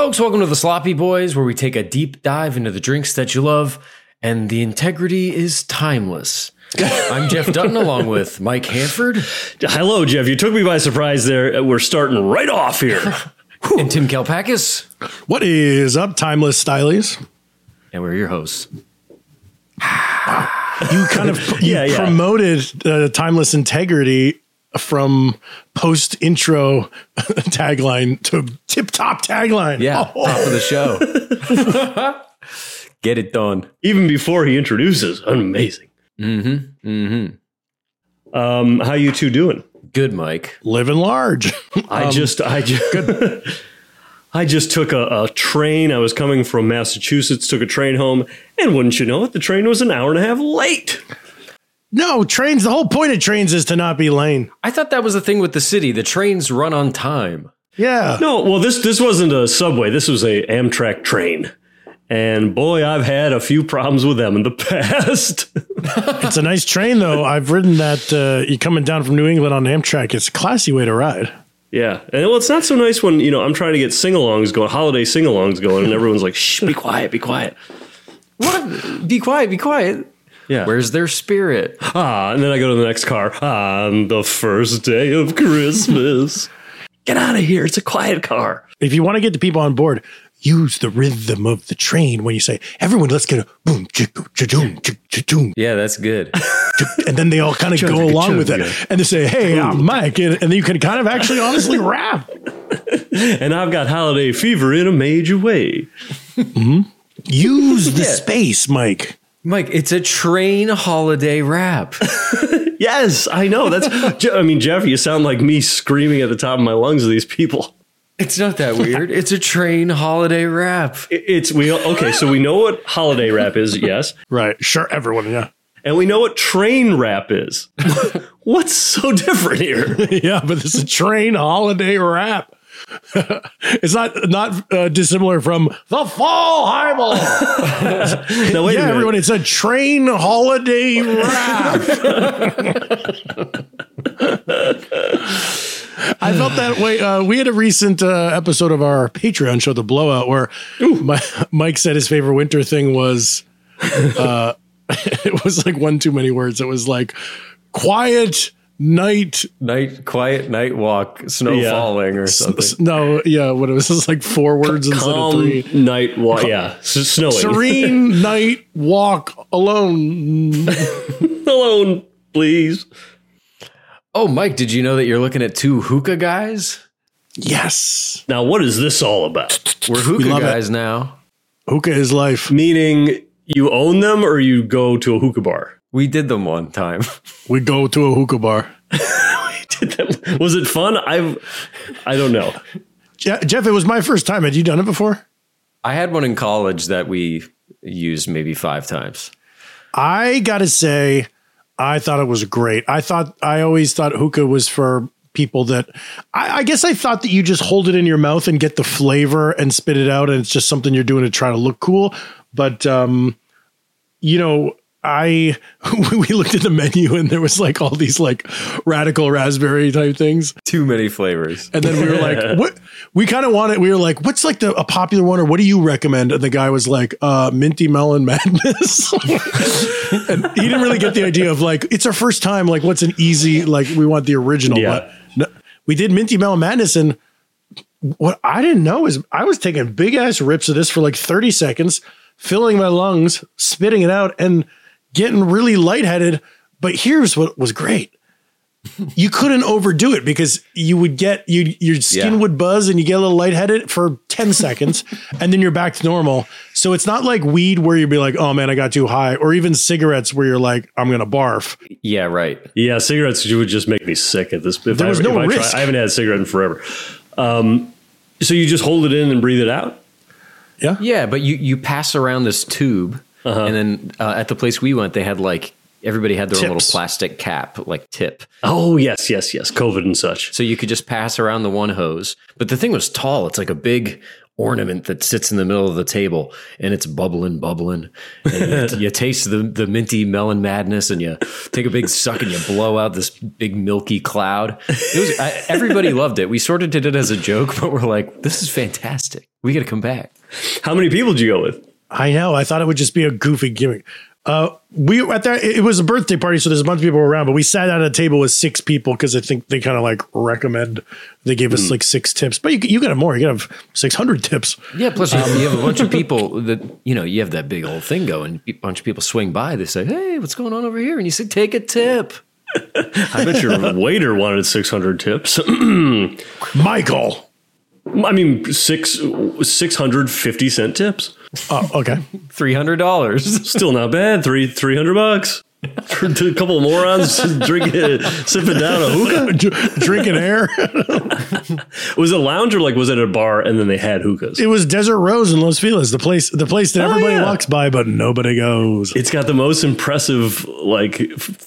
Folks, welcome to the Sloppy Boys, where we take a deep dive into the drinks that you love, and the integrity is timeless. I'm Jeff Dutton, along with Mike Hanford Hello, Jeff. You took me by surprise there. We're starting right off here. and Tim Kalpakis, What is up, timeless stylies? and we're your hosts. You kind of you Yeah, yeah. promoted uh, timeless integrity from post intro tagline to tip top tagline. Yeah, Oh, top of the show. Get it done. Even before he introduces, amazing. Mm-hmm. Mm-hmm. Um, how you two doing? Good, Mike. living large. I just, I just, I just took a, a train. I was coming from Massachusetts, took a train home, and wouldn't you know it, the train was an hour and a half late. No, trains, the whole point of trains is to not be lane. I thought that was the thing with the city. The trains run on time. Yeah. No, well, this this wasn't a subway. This was a Amtrak train. And boy, I've had a few problems with them in the past. It's a nice train, though. I've ridden that. Uh, you coming down from New England on Amtrak. It's a classy way to ride. Yeah, and well, it's not so nice when you know I'm trying to get sing-alongs going, holiday sing-alongs going, and everyone's like, "Shh, be quiet, be quiet." What? Be quiet. Be quiet. Yeah. Where's their spirit? Ah, and then I go to the next car on the first day of Christmas. Get out of here! It's a quiet car. If you want to get the people on board, use the rhythm of the train when you say, "Everyone, let's get a boom, chicka, cha-doom, chick, cha-doom," Yeah, that's good. and then they all kind of go along with it, and they say, "Hey, I'm Mike," and, and then you can kind of actually honestly rap. And I've got holiday fever in a major way. Use the Yeah. space, Mike. Mike, it's a train holiday rap. Yes, I know. That's. I mean, Jeff, you sound like me screaming at the top of my lungs of these people. It's not that weird. It's a train holiday rap. It's we okay. So we know what holiday rap is. Yes. Right? Sure, everyone. Yeah, And we know what train rap is. What's so different here? yeah, but it's a train holiday rap. it's not not uh, dissimilar from the fall highball. Now wait yeah, everyone, it's a train holiday rap. I felt that way. Uh, we had a recent uh, episode of our Patreon show, The Blowout, where my, Mike said his favorite winter thing was uh, it was like one too many words. It was like quiet night. Night, quiet night walk, snow Yeah. falling or something. No, yeah, what it was, it was like four words instead of Calm three. night walk. Yeah, s- snowing. Serene night walk alone. Alone, please. Oh, Mike, did you know that you're looking at two hookah guys? Yes. Now, what is this all about? We're hookah love it. guys now. Hookah is life. Meaning, you own them or you go to a hookah bar? We did them one time. We go to a hookah bar. Was it fun? I've, I don't know. Je- Jeff, it was my first time. Had you done it before? I had one in college that we used maybe five times. I gotta say, I thought it was great. I thought I always thought hookah was for people that I, I guess I thought that you just hold it in your mouth and get the flavor and spit it out, and it's just something you're doing to try to look cool. But um, you know, I we looked at the menu and there was like all these like radical raspberry type things, Too many flavors. and then we were like, "What?" We kind of wanted. We were like, "What's like the a popular one, or what do you recommend?" And the guy was like, uh, "Minty melon madness," and he didn't really get the idea of like it's our first time. Like, what's an easy like? We want the original, Yeah. but no, we did minty melon madness and what I didn't know is I was taking big ass rips of this for like 30 seconds, filling my lungs, spitting it out, and getting really lightheaded. But here's what was great. You couldn't overdo it because you would get you your skin Yeah. would buzz and you get a little lightheaded for 10 seconds and then you're back to normal. So it's not like weed where you'd be like, oh man, I got too high, or even cigarettes where you're like, I'm gonna barf. Yeah, right. Yeah, cigarettes would just make me sick at this. If There I, was no if I, try- risk. I haven't had a cigarette in forever. Um, so you just hold it in and breathe it out. Yeah. Yeah, but you you pass around this tube, Uh-huh. and then uh, at the place we went, they had like everybody had their own little plastic cap, like tip, Oh yes, yes, yes. COVID and such. so you could just pass around the one hose. But the thing was tall; it's like a big ornament that sits in the middle of the table, and it's bubbling, bubbling. And you, you taste the the minty melon madness, and you take a big suck, and you blow out this big milky cloud. It was I, everybody loved it. We sort of did it as a joke, but we're like, this is fantastic. We got to come back. How many people did you go with? I know. I thought it would just be a goofy gimmick. Uh, we at that it was a birthday party, so there's a bunch of people around, but we sat at a table with six people because I think they kind of like recommend. They gave us like six tips, but you you can have more. You can have six hundred tips. Yeah, plus you, you have a bunch of people that you know you have that big old thing going. A bunch of people swing by. They say, "Hey, what's going on over here?" And you say, "Take a tip." I bet your waiter wanted six hundred tips. Michael. I mean, six six hundred fifty cent tips. Oh, okay. Three hundred dollars. Still not bad. Three three hundred bucks. For a couple of morons drinking, sipping down a hookah. Dr- Drinking air. Was it a lounge or like was it a bar and then they had hookahs? It was Desert Rose in Los Feliz, the place, the place that Oh, everybody yeah. walks by, but nobody goes. It's got the most impressive like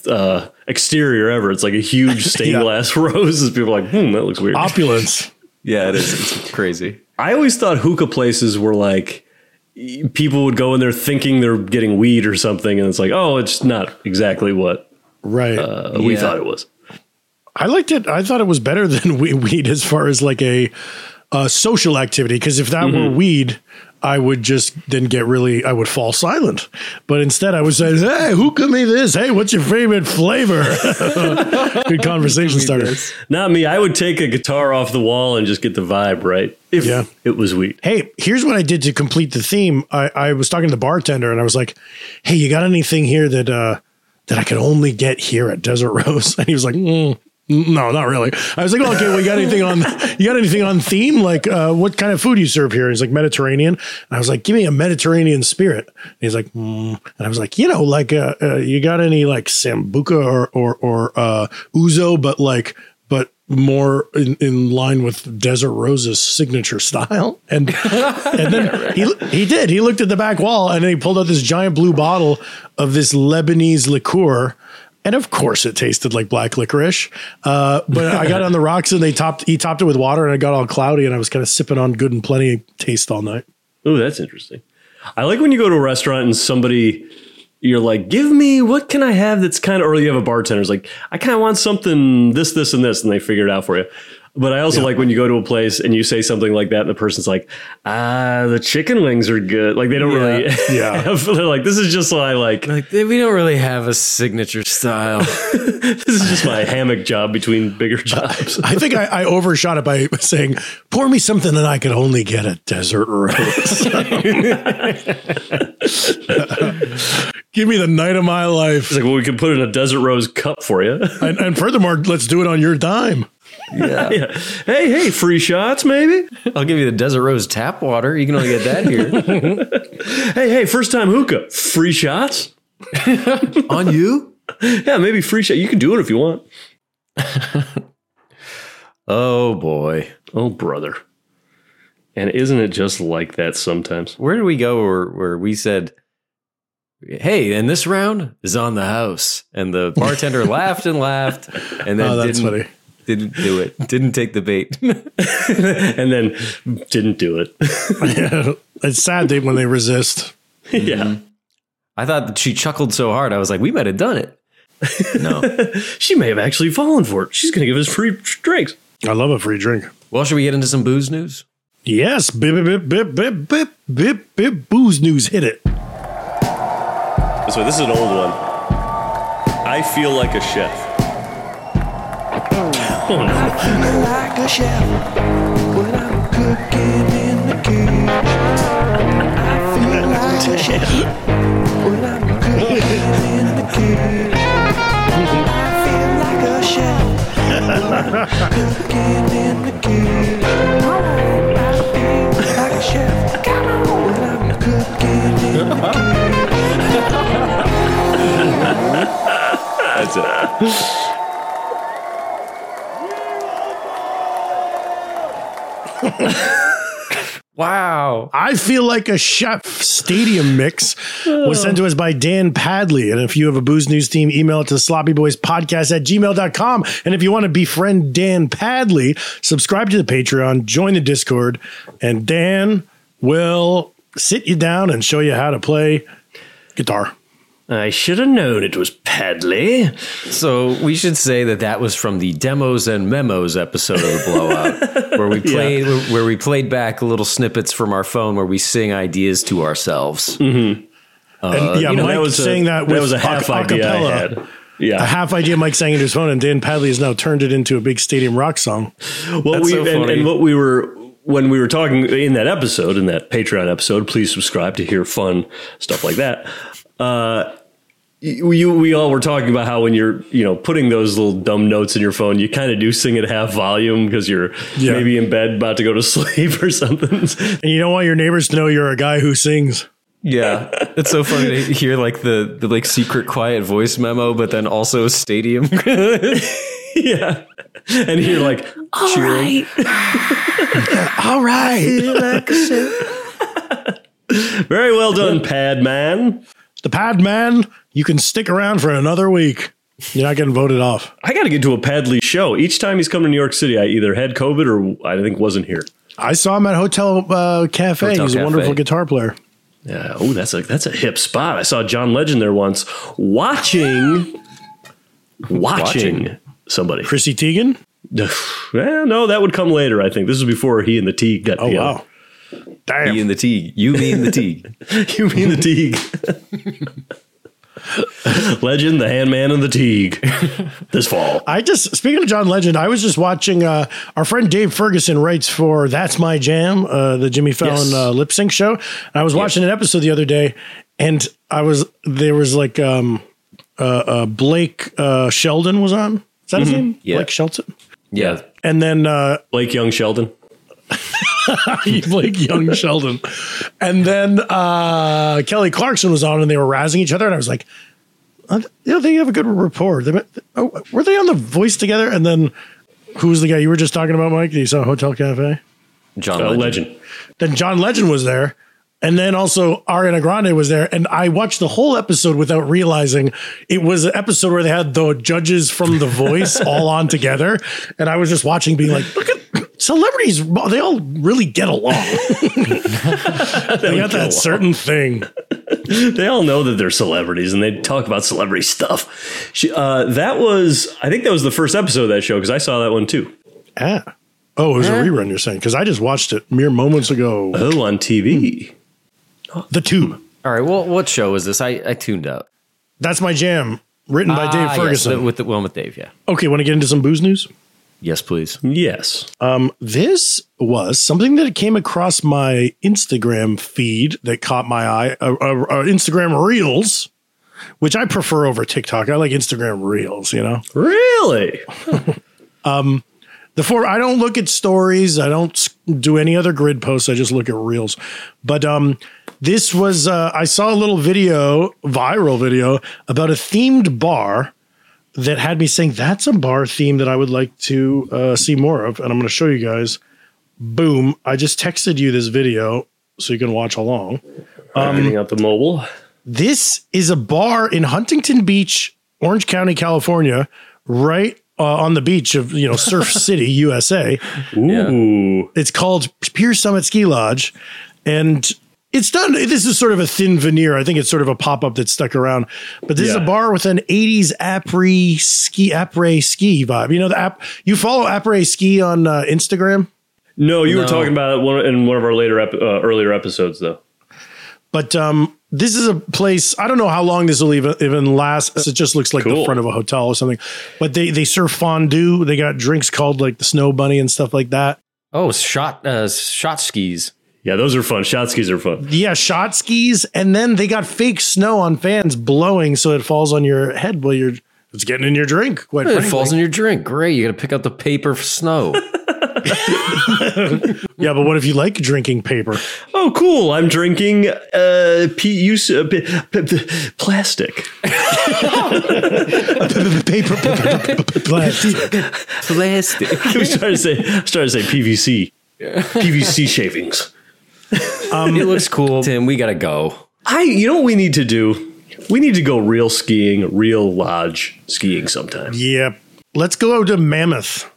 uh, exterior ever. It's like a huge stained Yeah. glass roses. People are like, hmm, that looks weird. Opulence. yeah, it is. It's crazy. I always thought hookah places were like y- people would go in there thinking they're getting weed or something, and it's like, oh, it's not exactly what Right. uh, we Yeah. thought it was. I liked it. I thought it was better than we- weed as far as like a, a social activity. Because if that were weed, I would just then get really, I would fall silent. But instead, I would say, "Hey, who can me this? Hey, what's your favorite flavor?" Good conversation starter. Not me. I would take a guitar off the wall and just get the vibe right. If Yeah. it was weed. Hey, here's what I did to complete the theme. I, I was talking to the bartender and I was like, "Hey, you got anything here that uh, that I could only get here at Desert Rose?" And he was like, mm, "No, not really." I was like, "Okay, well, you got anything on? You got anything on theme? Like, uh, what kind of food do you serve here?" He's like, "Mediterranean." And I was like, "Give me a Mediterranean spirit." And he's like, mm. and I was like, "You know, like, uh, uh, you got any like sambuca or or or uh, ouzo, but like." But more in, in line with Desert Rose's signature style, and and then he he did. He looked at the back wall and then he pulled out this giant blue bottle of this Lebanese liqueur, and of course it tasted like black licorice. Uh, but I got on the rocks and they topped he topped it with water and it got all cloudy and I was kind of sipping on good and plenty taste all night. Oh, that's interesting. I like when you go to a restaurant and somebody you're like, give me what can I have that's kind of, or you have a bartender bartender's like, I kind of want something this, this, and this, and they figure it out for you. But I also like when you go to a place and you say something like that, and the person's like, ah, the chicken wings are good. Like they don't really, Yeah. have- they're like, this is just what I like. Like we don't really have a signature style. This is just my hammock job between bigger jobs. I think I, I overshot it by saying, "Pour me something that I could only get at Desert Rose." Give me the night of my life, It's like, well, we can put it in a desert rose cup for you. and, and furthermore, let's do it on your dime. yeah. Hey, hey, free shots, maybe. I'll give you the Desert Rose tap water. You can only get that here. Hey, hey, first time hookah, free shots. On you? Yeah, maybe free shot. You can do it if you want. Oh boy. Oh, brother. And isn't it just like that sometimes? Where did we go where, where we said, Hey, and this round is on the house. And the bartender laughed and laughed and then Oh, that's didn't, funny. Didn't do it. Didn't take the bait. and then didn't do it. it's sad they when they resist. yeah. Mm-hmm. I thought that she chuckled so hard. I was like, we might have done it. No. She may have actually fallen for it. She's going to give us free drinks. I love a free drink. well, should we get into some booze news? Yes, bip bip bip bip bip bip bip booze news. Hit it. This way, this is an old one. I feel like a chef. No. like a chef when I'm cooking in the kitchen. I feel like a chef when I'm cooking in the kitchen. I feel like a cooking in the kitchen. I feel like a chef when I'm cooking in the That's it. Wow. I feel like a chef stadium mix was sent to us by Dan Padley. And if you have a booze news team, email it to sloppyboyspodcast at gmail.com. And if you want to befriend Dan Padley, subscribe to the Patreon, join the Discord, and Dan will sit you down and show you how to play guitar. I should have known it was Padley. So we should say that that was from the demos and memos episode of the blowout, where we played where we played back little snippets from our phone where we sing ideas to ourselves. Mm-hmm. Uh, and yeah, You know, Mike that was a, saying that, that with was a half a- idea I acapella. had. A half idea Mike sang into his phone, and Dan Padley has now turned it into a big stadium rock song. What That's we so and, and what we were when we were talking in that episode, in that Patreon episode, please subscribe to hear fun stuff like that. Uh, you, you we all were talking about how when you're you know putting those little dumb notes in your phone, you kind of do sing at half volume because you're Yeah. maybe in bed about to go to sleep or something. And you don't want your neighbors to know you're a guy who sings. Yeah, it's so funny to hear like the the like secret quiet voice memo, but then also stadium. yeah, and you're like cheering. All right. Very well done, Pad Man. The pad man, you can stick around for another week. You're not getting voted off. I got to get to a Padley show. Each time he's come to New York City, I either had COVID or I think wasn't here. I saw him at Hotel uh, Cafe. Hotel He's a wonderful guitar player. Yeah. Oh, that's a that's a hip spot. I saw John Legend there once watching watching, Watching. somebody. Chrissy Teigen. well, no, that would come later. I think this was before he and the Teague got Oh together. wow. Damn. Me and the Teague. You, me, and the Teague. you mean the Teague? Legend, the Handman, and the Teague. This fall. I just speaking of John Legend, I was just watching. Uh, our friend Dave Ferguson writes for "That's My Jam," uh, the Jimmy Fallon Yes. uh, lip sync show. And I was watching an episode the other day, and I was there was like um, uh, uh, Blake uh, Sheldon was on. Is that his name? Yeah. Blake Shelton. Yeah. And then uh, Blake Young Sheldon. Blake Young Sheldon. And then uh, Kelly Clarkson was on and they were razzing each other. And I was like, uh, you know, they have a good rapport. They, oh, were they on The Voice together? And then who was the guy you were just talking about, Mike? That you saw Hotel Cafe? John Uh, Legend. legend. Then John Legend was there. And then also Ariana Grande was there. And I watched the whole episode without realizing it was an episode where they had the judges from The Voice all on together. And I was just watching, being like, look at celebrities. They all really get along. they got that certain thing. They all know that they're celebrities and they talk about celebrity stuff. She, uh, that was, I think that was the first episode of that show because I saw that one too. Ah. Oh, it was a rerun, you're saying? Because I just watched it mere moments ago. Oh, on TV. The Tube. All right. Well, what show is this? I, I tuned out. That's my jam. Written by Dave Ah, yes, Ferguson. the- with the one with Dave. Yeah. okay, want to get into some booze news? Yes, please. Yes. This was something that came across my Instagram feed that caught my eye. Uh, uh, uh, Instagram Reels, which I prefer over TikTok. I like Instagram Reels. You know, Really? the four. I don't look at stories. I don't do any other grid posts. I just look at Reels. But um, this was. Uh, I saw a little video, viral video about a themed bar. That had me saying that's a bar theme that I would like to uh, see more of, and I'm going to show you guys. Boom! I just texted you this video so you can watch along. Getting out the mobile. This is a bar in Huntington Beach, Orange County, California, right uh, on the beach of you know Surf City, USA. Ooh. It's called Pier Summit Ski Lodge, and it's done. This is sort of a thin veneer. I think it's sort of a pop up that stuck around. But this is a bar with an '80s après ski après ski vibe. You know the app. You follow après ski on uh, Instagram, No, you were talking about it one, in one of our later ep- uh, earlier episodes, though. but um, this is a place. I don't know how long this will even even last. It just looks like the front of a hotel or something. But they they serve fondue. They got drinks called like the Snow Bunny and stuff like that. Oh, shot uh, shot skis. Yeah, those are fun. Shot skis are fun. Yeah, shot skis, and then they got fake snow on fans blowing so it falls on your head while you're it's getting in your drink. Quite It frankly. falls in your drink. Great. You got to pick out the paper for snow. Yeah, but what if you like drinking paper? Oh, cool! I'm drinking uh, P- use, uh, p- p- p- plastic. paper, plastic. Plastic. I was trying to say, I was trying to say PVC, PVC shavings. It looks cool. Tim, we got to go. I, you know what we need to do? We need to go real skiing, real lodge skiing sometime. Yep. Let's go to Mammoth.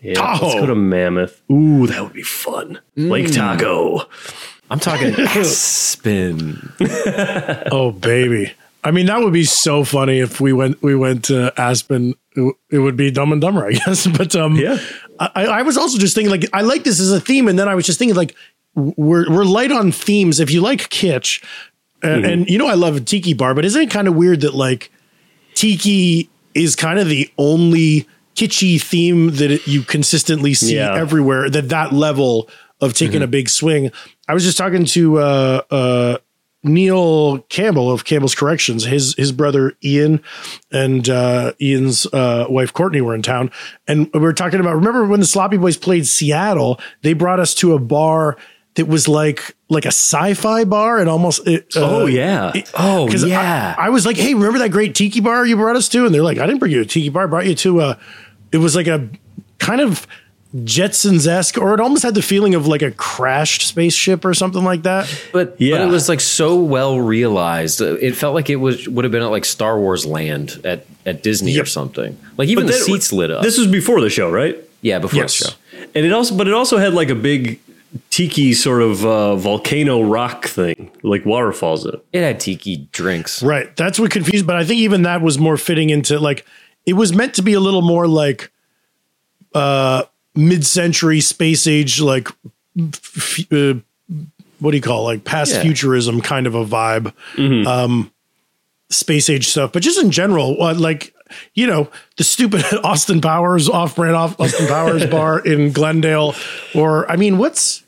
Yeah, Tahoe. let's go to Mammoth. Ooh, that would be fun. Lake Tahoe. I'm talking Aspen. Oh baby. I mean, that would be so funny if we went we went to Aspen. It, it would be Dumb and Dumber, I guess. But um, Yeah. I, I was also just thinking like I like this as a theme, and then I was just thinking like we're we're light on themes. If you like kitsch, and, and you know I love a tiki bar, but isn't it kind of weird that like tiki is kind of the only kitschy theme that it, you consistently see Yeah. everywhere? That that level of taking a big swing. I was just talking to uh, uh, Neil Campbell of Campbell's Corrections. His his brother Ian and uh, Ian's uh, wife Courtney were in town, and we were talking about. Remember when the Sloppy Boys played Seattle? They brought us to a bar that was like like a sci-fi bar, and almost. It, uh, Oh, yeah. Oh, 'cause yeah. I, I was like, hey, remember that great tiki bar you brought us to? And they're like, I didn't bring you a tiki bar. I brought you to a. It was like a kind of Jetsons esque, or it almost had the feeling of like a crashed spaceship or something like that. But, Yeah. but it was like so well realized. Uh, It felt like it was would have been at like Star Wars Land at, at Disney or something. Like even the then- seats lit up. This was before the show, right? yeah, before Yes. the show. And it also, but it also had like a big tiki sort of uh, volcano rock thing, like waterfalls it. It had tiki drinks. Right. That's what confused. But I think even that was more fitting into like it was meant to be a little more like uh mid-century space age like f- uh, what do you call it? like past Yeah. futurism kind of a vibe um space age stuff but just in general uh, like you know the stupid austin powers off-brand off austin powers bar in glendale or i mean what's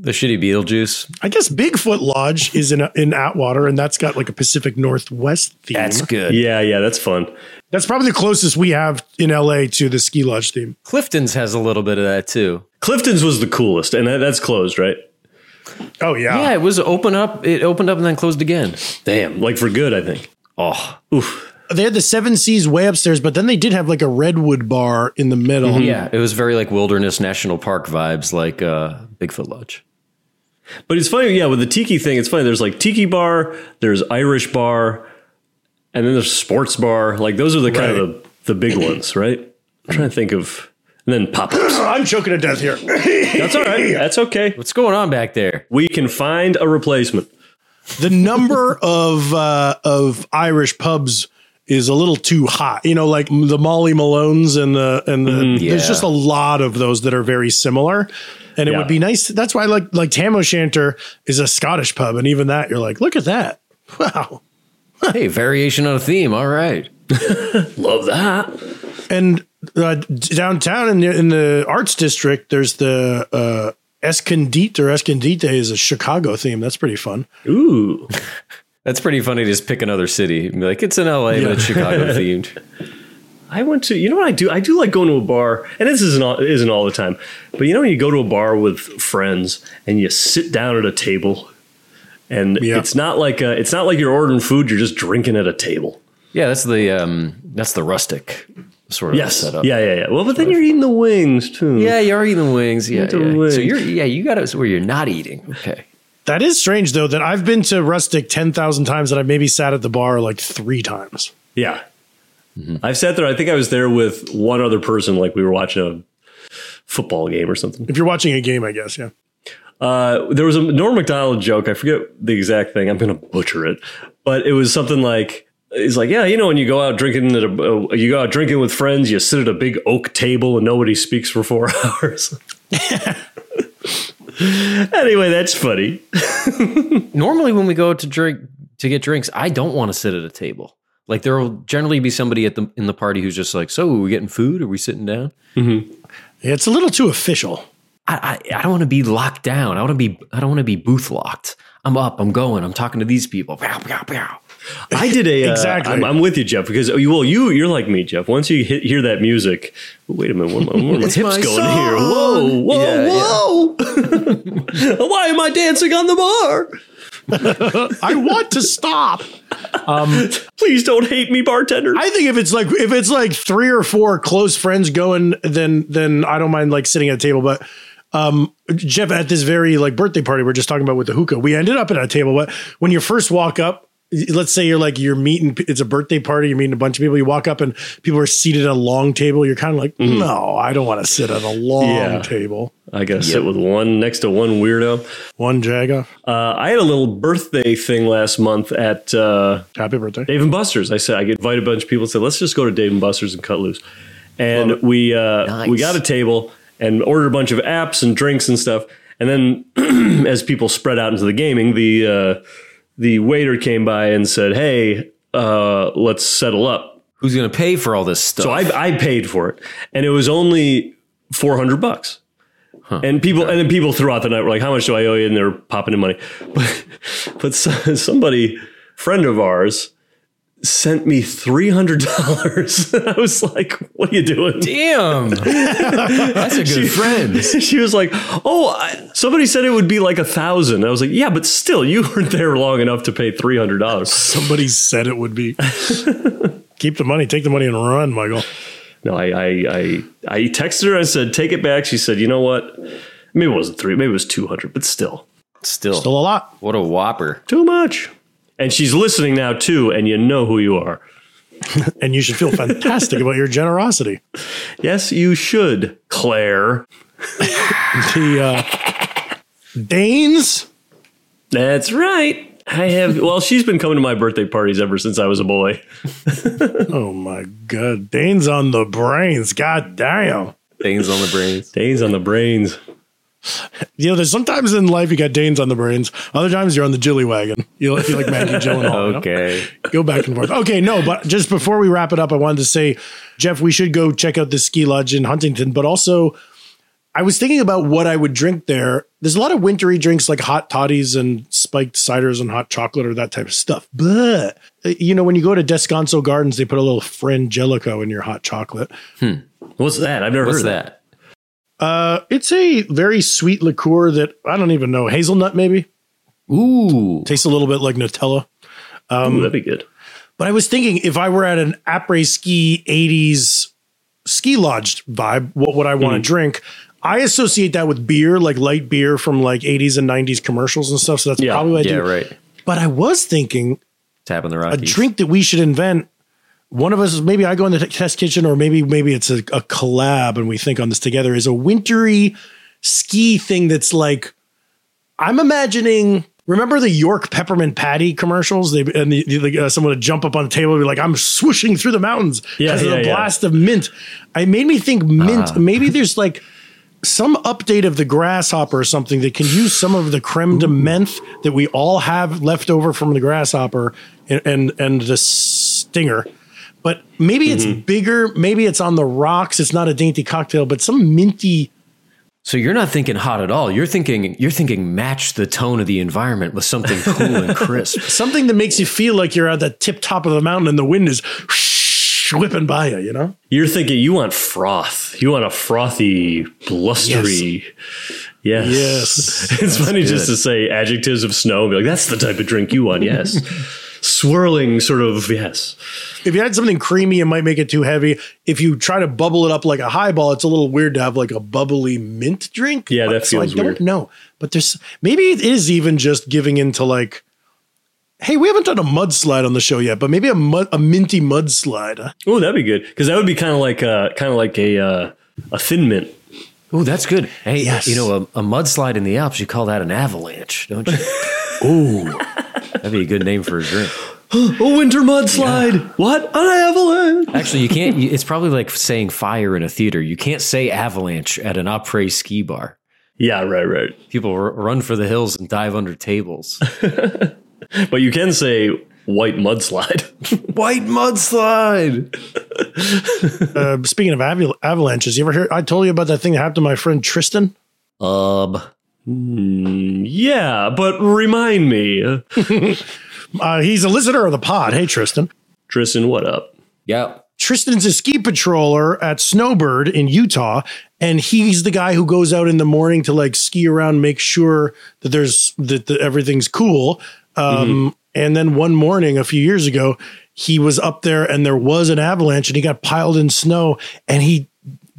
The shitty Beetlejuice. i guess bigfoot lodge is in in atwater and that's got like a pacific northwest theme That's good. Yeah, yeah, that's fun. That's probably the closest we have in LA to the ski lodge theme. Clifton's has a little bit of that too. Clifton's was the coolest, and that, that's closed, right? Oh yeah. Yeah, it was open up. It opened up and then closed again. Damn, like for good, I think. Oh, Oof. They had the Seven Seas way upstairs, but then they did have like a redwood bar in the middle. yeah. It was very like wilderness national park vibes, like uh, Bigfoot Lodge. But it's funny, yeah, with the tiki thing, it's funny. There's like tiki bar, there's Irish bar, and then there's sports bar. Like those are the kind of the, the big ones, right? I'm trying to think of, and then pop ups. I'm choking to death here. That's all right. That's okay. What's going on back there? We can find a replacement. the number of uh, of Irish pubs is a little too hot. You know, like the Molly Malones and the and the, there's Yeah. just a lot of those that are very similar. And it Yeah. would be nice. That's why like like Tam O'Shanter is a Scottish pub, and even that you're like, look at that. Wow. Hey, variation on a theme. All right. Love that. And uh, downtown in the, in the arts district, there's the uh, Escondite or Escondite is a Chicago theme. That's pretty fun. Ooh. That's pretty funny to just pick another city and be like, it's in LA, but it's Chicago themed. I went to, you know what I do? I do like going to a bar, and this isn't all, isn't all the time, but you know when you go to a bar with friends and you sit down at a table, and Yeah. it's not like a, it's not like you're ordering food; you're just drinking at a table. Yeah, that's the um, that's the rustic sort of Yes, setup. yeah, yeah, yeah. Well, but then you're eating the wings too. Yeah, you're eating wings. Yeah, yeah. wings. So you're yeah, you got to where you're not eating. Okay. That is strange though. That I've been to Rustic ten thousand times, and I've maybe sat at the bar like three times. yeah. I've sat there. I think I was there with one other person. Like we were watching a football game or something. If you're watching a game, I guess. Yeah. Uh, there was a Norm Macdonald joke. I forget the exact thing. I'm going to butcher it, but it was something like, "He's like, yeah, you know, when you go out drinking at a, uh, you go out drinking with friends, you sit at a big oak table and nobody speaks for four hours." anyway, that's funny. Normally, when we go to drink to get drinks, I don't want to sit at a table. Like there will generally be somebody at the in the party who's just like, "So, are we getting food? Are we sitting down?" Mm-hmm. It's a little too official. I, I, I don't want to be locked down. I want to be I don't want to be booth locked. I'm up. I'm going. I'm talking to these people. Pow, pow, pow. I did a uh, Exactly. I'm, I'm with you, Jeff, because oh, you well, you you're like me, Jeff. Once you hit, hear that music, wait a minute, where, are my- are my hips going song. here? Whoa, whoa, Yeah, whoa! Why am I dancing on the bar? I want to stop. Please don't hate me, bartender. I think if it's like if it's like three or four close friends going, then then I don't mind like sitting at a table. But um, Jeff, at this very like birthday party we're just talking about with the hookah, we ended up at a table. But when you first walk up, let's say you're like you're meeting, it's a birthday party, you're meeting a bunch of people. You walk up and people are seated at a long table. You're kind of like, no, I don't want to sit at a long Yeah. table. I gotta sit with one next to one weirdo. One Jaga, Uh, I had a little birthday thing last month at uh, happy birthday. Dave and Buster's. I said I invited a bunch of people and said, let's just go to Dave and Buster's and cut loose. And we uh, Nice. we got a table and ordered a bunch of apps and drinks and stuff. And then as people spread out into the gaming, the uh, the waiter came by and said, "Hey, uh, let's settle up." Who's going to pay for all this stuff? So I, I paid for it, and it was only four hundred bucks. And people and then people throughout the night were like, "How much do I owe you?" And they're popping in money. But but so- somebody, friend of ours, sent me three hundred dollars. I was like, "What are you doing?" Damn, that's a good friend. She was like, "Oh, I, somebody said it would be like a thousand. I was like, "Yeah, but still, you weren't there long enough to pay three hundred dollars." Somebody said it would be. Keep the money, take the money, and run, Michael. No, I, I I I texted her. I said, "Take it back." She said, "You know what? Maybe it wasn't three. Maybe it was two hundred, but still, Still, Still a lot. what a whopper. too much." And she's listening now too, and you know who you are. And you should feel fantastic about your generosity. Yes, you should, Claire. The uh, Danes, That's right. I have. Well, she's been coming to my birthday parties ever since I was a boy. oh my god, Danes on the brains. God damn. Dane's on the brains. Dane's on the brains. You know, there's sometimes in life you got Danes on the brains. Other times you're on the Jilly wagon. You like, you like Maggie Gyllenhaal. you know? Okay. Go back and forth. Okay, no, but just before we wrap it up, I wanted to say, Jeff, we should go check out the ski lodge in Huntington. But also, I was thinking about what I would drink there. There's a lot of wintry drinks like hot toddies and spiked ciders and hot chocolate or that type of stuff. But you know, when you go to Descanso Gardens, they put a little Frangelico in your hot chocolate. Hmm. What's that? I've never What's heard of that? Uh, it's a very sweet liqueur that I don't even know hazelnut maybe Ooh. tastes a little bit like Nutella. Ooh, that'd be good. But I was thinking if I were at an après ski 80s ski lodge vibe, what would I want to drink? I associate that with beer, like light beer from like 80s and 90s commercials and stuff. So that's Yeah, probably what I Yeah, do. right. But I was thinking Tapping the a drink that we should invent. One of us, maybe I go in the test kitchen, or maybe maybe it's a, a collab, and we think on this together. Is a wintry ski thing that's like I'm imagining. Remember the York peppermint patty commercials? They and the, the, uh, someone would jump up on the table and be like, "I'm swooshing through the mountains Yeah, because of yeah, the yeah. blast of mint." It made me think mint. Maybe there's like some update of the grasshopper or something that can use some of the creme de menthe that we all have left over from the grasshopper and and, and the stinger. But maybe it's mm-hmm. bigger. Maybe it's on the rocks. It's not a dainty cocktail, but some minty. So you're not thinking hot at all. You're thinking you're thinking match the tone of the environment with something cool and crisp. something that makes you feel like you're at the tip top of the mountain and the wind is whipping by you, you know? You're thinking you want froth. You want a frothy, blustery. Yes. Yes. it's funny just to say adjectives of snow and be like, that's the type of drink you want. Yes. Swirling, sort of. Yes. If you had something creamy, it might make it too heavy. If you try to bubble it up like a highball, it's a little weird to have like a bubbly mint drink. Yeah, that So feels I don't weird. know. But there's maybe it is even just giving into like, hey, we haven't done a mudslide on the show yet, but maybe a mud, a minty mudslide. Oh, that'd be good because that would be kind of like a kind of like a uh, a thin mint. Oh, that's good. Hey, Yes. you know, a, a mudslide in the Alps, you call that an avalanche, don't you? Ooh. That'd be a good name for a drink. A winter mudslide. What? An avalanche. Actually, you can't. It's probably like saying fire in a theater. You can't say avalanche at an après ski bar. Yeah, right, right. People r- run for the hills and dive under tables. But you can say white mudslide. White mudslide. Uh, speaking of aval- avalanches, you ever hear? I told you about that thing that happened to my friend Tristan. Um, yeah, but remind me, Uh, he's a listener of the pod. Hey, Tristan. Tristan, what up? yeah. Tristan's a ski patroller at Snowbird in Utah, and he's the guy who goes out in the morning to like ski around, make sure that there's that, that everything's cool. Um, And then one morning a few years ago, he was up there and there was an avalanche, and he got piled in snow, and he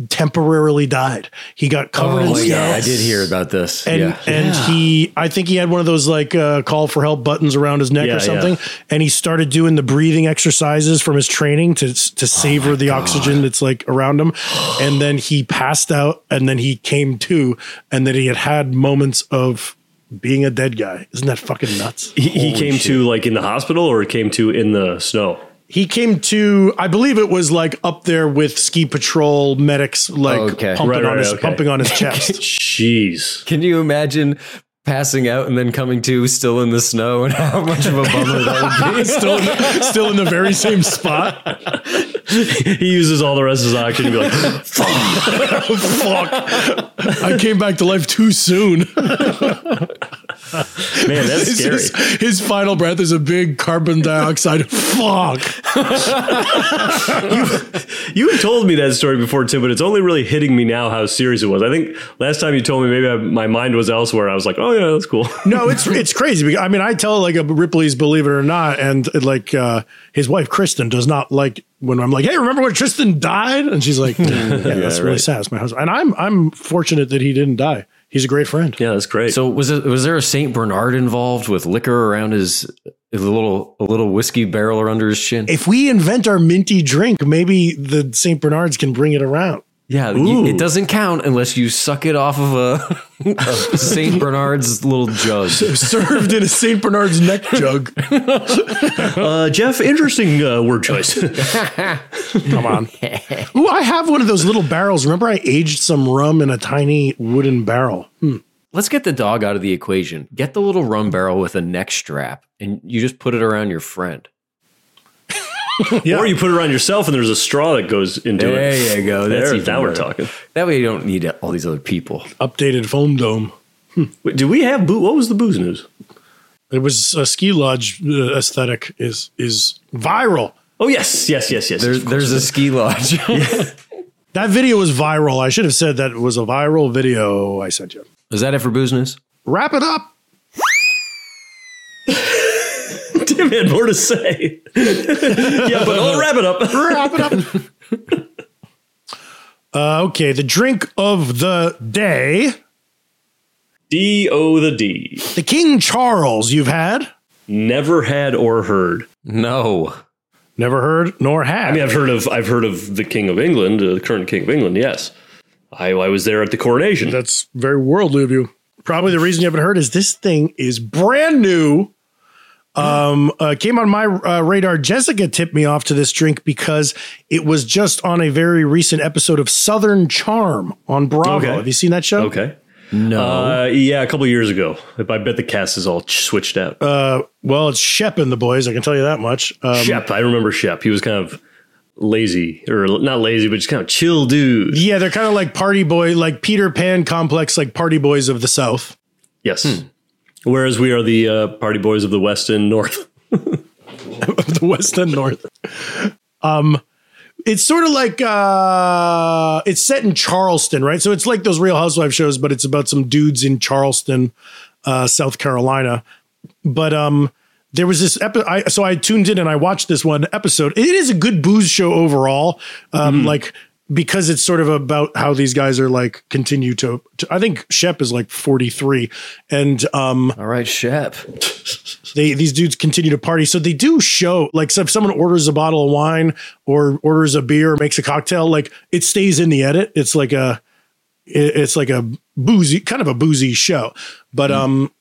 temporarily died. He got covered in Oh snow. yeah, I did hear about this. And yeah. and he, I think he had one of those like uh, call for help buttons around his neck Yeah, or something, yeah. and he started doing the breathing exercises from his training to to savor the oxygen that's like around him, and then he passed out, and then he came to, and then he had had moments of being a dead guy. Isn't that fucking nuts? He, he came to like in the hospital or came to in the snow? He came to, I believe it was like up there with ski patrol medics, like oh, Okay. pumping Right, on his okay. pumping on his chest. Jeez. Can you imagine passing out and then coming to still in the snow and how much of a bummer that would be? still, in the, still in the very same spot. he uses all the rest of his oxygen to be like, Fuck. fuck. I came back to life too soon. man, that's His, scary. his, his final breath is a big carbon dioxide. Fuck. You had told me that story before, Tim, but it's only really hitting me now how serious it was. I think last time you told me, maybe I, my mind was elsewhere. I was like, oh, yeah, that's cool. No, it's it's crazy. Because, I mean, I tell like a Ripley's Believe It or Not, and like uh, his wife Kristen does not like when I'm like, "Hey, remember when Tristan died?" And she's like, "Yeah, that's really sad." It's my husband, and I'm I'm fortunate that he didn't die. He's a great friend. Yeah, that's great. So was it was there a Saint Bernard involved with liquor around his a little a little whiskey barrel or under his chin? If we invent our minty drink, maybe the St. Bernards can bring it around. Yeah, you, it doesn't count unless you suck it off of a, a Saint Bernard's little jug. Served in a St. Bernard's neck jug. uh, Jeff, interesting uh, word choice. Come on. Ooh, I have one of those little barrels. Remember, I aged some rum in a tiny wooden barrel. Hmm. Let's get the dog out of the equation. Get the little rum barrel with a neck strap, and you just put it around your friend. Yeah. Or you put it around yourself and there's a straw that goes into it. There you go. That's There, even now we're better. talking. That way you don't need all these other people. Updated foam dome. Wait, do we have boo? What was the booze news? It was a ski lodge uh, aesthetic is is viral. Oh yes, yes, yes, yes. There's there's a ski lodge. That video was viral. I should have said that it was a viral video I sent you. Is that it for booze news? Wrap it up. Tim had more to say. yeah, but I'll wrap it up. Wrap it up. uh, okay, the drink of the day. D O the D. The King Charles you've had. Never had or heard. No. Never heard nor had. I mean, I've heard of I've heard of the King of England, uh, the current King of England. Yes, I, I was there at the coronation. That's very worldly of you. Probably the reason you haven't heard is this thing is brand new. Um, uh, came on my uh, radar. Jessica tipped me off to this drink because it was just on a very recent episode of Southern Charm on Bravo. Okay. Have you seen that show? Okay. No. Uh, yeah, a couple of years ago. I bet the cast is all switched out. Uh, well, it's Shep and the boys. I can tell you that much. Um, Shep, I remember Shep. He was kind of lazy, or not lazy, but just kind of chill dude. yeah, they're kind of like party boy, like Peter Pan complex, like party boys of the South. Yes. Whereas we are the uh, party boys of the West and North. Of the West and North. Um, it's sort of like uh, it's set in Charleston, right? So it's like those Real Housewives shows, but it's about some dudes in Charleston, uh, South Carolina. But um, there was this episode. So I tuned in and I watched this one episode. It is a good booze show overall. Um, like because it's sort of about how these guys are like continue to, to I think Shep is like 43 and um All right, Shep. they these dudes continue to party. So they do show like so if someone orders a bottle of wine or orders a beer or makes a cocktail, like it stays in the edit. It's like a it's like a boozy, kind of a boozy show. But um,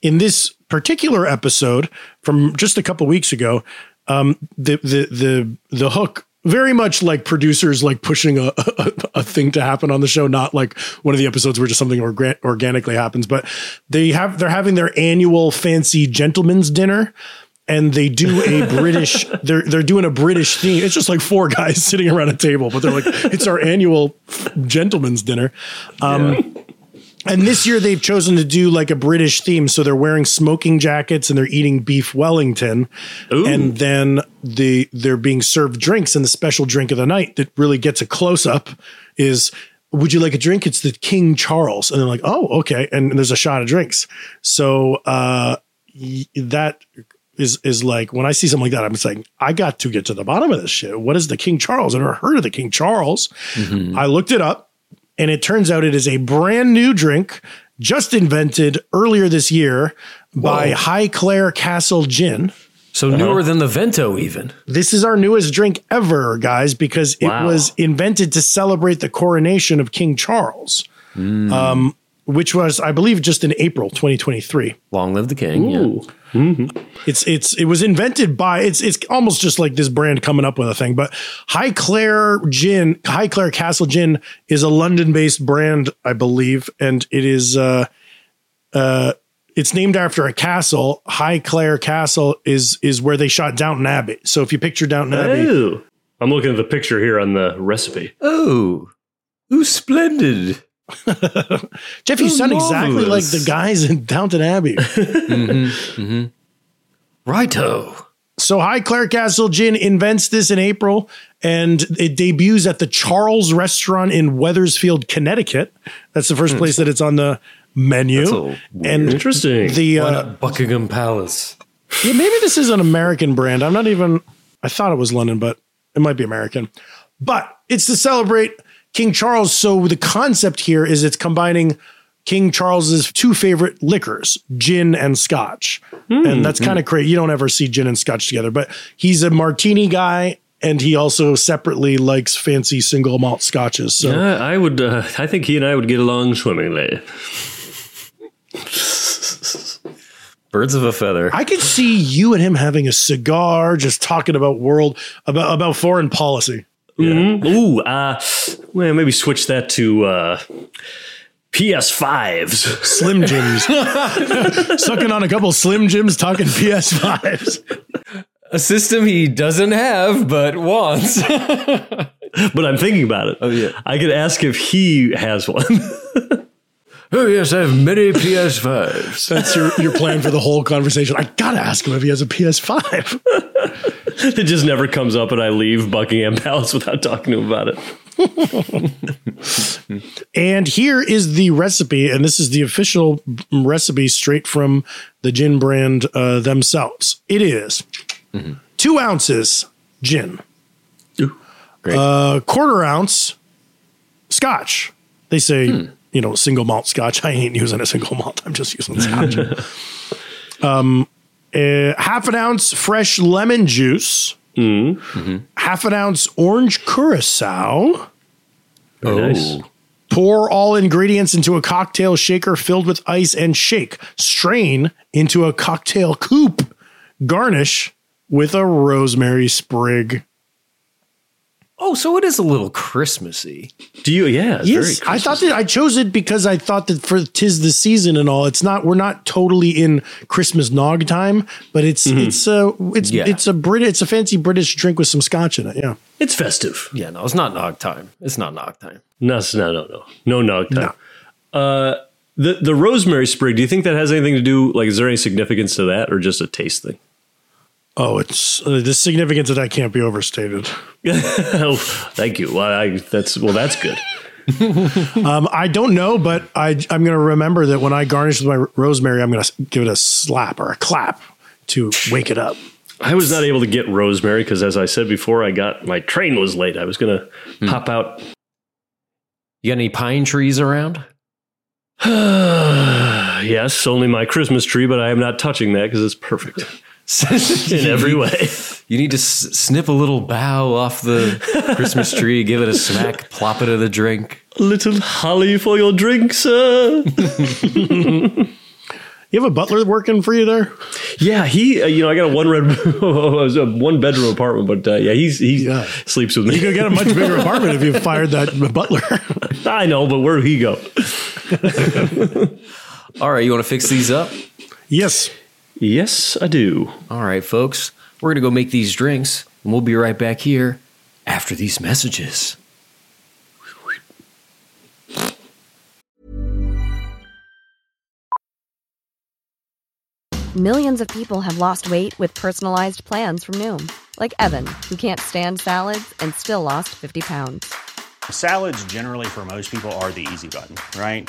in this particular episode from just a couple weeks ago, um, the the the the hook very much like producers like pushing a, a a thing to happen on the show, not like one of the episodes where just something orga- organically happens. But they have they're having their annual fancy gentlemen's dinner. And they do a British, they're they're doing a British theme. It's just like four guys sitting around a table, but they're like, it's our annual gentlemen's dinner. Um, and this year they've chosen to do like a British theme. So they're wearing smoking jackets and they're eating beef Wellington. And then the they're being served drinks. And the special drink of the night that really gets a close up is would you like a drink? It's the King Charles. And they're like, oh, okay. And there's a shot of drinks. So uh y- that is is like when I see something like that, I'm saying, I got to get to the bottom of this shit. What is the King Charles? I've never heard of the King Charles. I looked it up and it turns out it is a brand new drink just invented earlier this year by Highclere Castle Gin. So newer than the Vento, even. This is our newest drink ever, guys, because it was invented to celebrate the coronation of King Charles, um, which was, I believe, just in April 2023. Long live the king. Yeah. Ooh. It's it's it was invented by it's it's almost just like this brand coming up with a thing. But Highclere Gin, Highclere Castle Gin is a London-based brand, I believe, and it is uh uh it's named after a castle. Highclere Castle is is where they shot Downton Abbey. So if you picture Downton Abbey, Ooh. I'm looking at the picture here on the recipe. Oh, ooh, splendid. Jeff, you sound exactly like the guys in Downton Abbey. Mm-hmm, mm-hmm. Righto. So Highclere Castle Gin invents this in April and it debuts at the Charles Restaurant in Wethersfield, Connecticut. That's the first hmm. place that it's on the menu. And Interesting. the uh, Buckingham Palace? yeah, maybe this is an American brand. I'm not even I thought it was London, but it might be American. But it's to celebrate King Charles. So the concept here is it's combining King Charles's two favorite liquors, gin and scotch. and that's kind of crazy. You don't ever see gin and scotch together, but he's a martini guy and he also separately likes fancy single malt scotches. So Uh, I would. Uh, I think he and I would get along swimmingly. Birds of a feather. I could see you and him having a cigar, just talking about world about about foreign policy. Mhm. Ooh, uh, well, maybe switch that to uh, PS5s. Slim Jims. Sucking on a couple Slim Jims, talking PS5s. a system he doesn't have but wants. but I'm thinking about it. Oh, yeah. I could ask if he has one. oh yes, I have many PS5s. That's your, your plan for the whole conversation. I gotta ask him if he has a PS5. it just never comes up, and I leave Buckingham Palace without talking to him about it. And here is the recipe, and this is the official recipe straight from the gin brand uh, themselves. It is two ounces gin, a quarter ounce scotch. They say, you know, single malt scotch. I ain't using a single malt. I'm just using scotch. um, uh, half an ounce fresh lemon juice, half an ounce orange curacao. Very nice. Pour all ingredients into a cocktail shaker filled with ice and shake. Strain into a cocktail coupe. Garnish with a rosemary sprig. Oh, so it is a little Christmassy. Do you? Yeah. It's Yes, very I thought that I chose it because I thought that for tis the season and all. It's not we're not totally in Christmas nog time, but it's it's a it's Yeah. it's a Brit it's a fancy British drink with some scotch in it. Yeah. It's festive. Yeah, no, it's not nog time. It's not nog time. No, no, no, no, no nog time. Uh, the the rosemary sprig. Do you think that has anything to do? Like, is there any significance to that, or just a taste thing? Oh, it's uh, the significance of that can't be overstated. oh, thank you. Well, I, that's well, that's good. Um, I don't know, but I, I'm going to remember that when I garnish with my rosemary, I'm going to give it a slap or a clap to wake it up. I was not able to get rosemary because, as I said before, I got my train was late. I was gonna pop out. You got any pine trees around? yes, only my Christmas tree, but I am not touching that because it's perfect. in every way. You need to s- snip a little bough off the Christmas tree, give it a smack, plop it in the drink. A little holly for your drink, sir. You have a butler working for you there? Yeah, he. Uh, you know, I got a one red, a one bedroom apartment, but uh, yeah, he's he Yeah. sleeps with me. You could get a much bigger apartment if you fired that butler. I know, but where'd he go? All right, you want to fix these up? yes. Yes, I do. All right, folks, we're going to go make these drinks, and we'll be right back here after these messages. Millions of people have lost weight with personalized plans from Noom, like Evan, who can't stand salads and still lost 50 pounds. Salads, generally, for most people, are the easy button, right?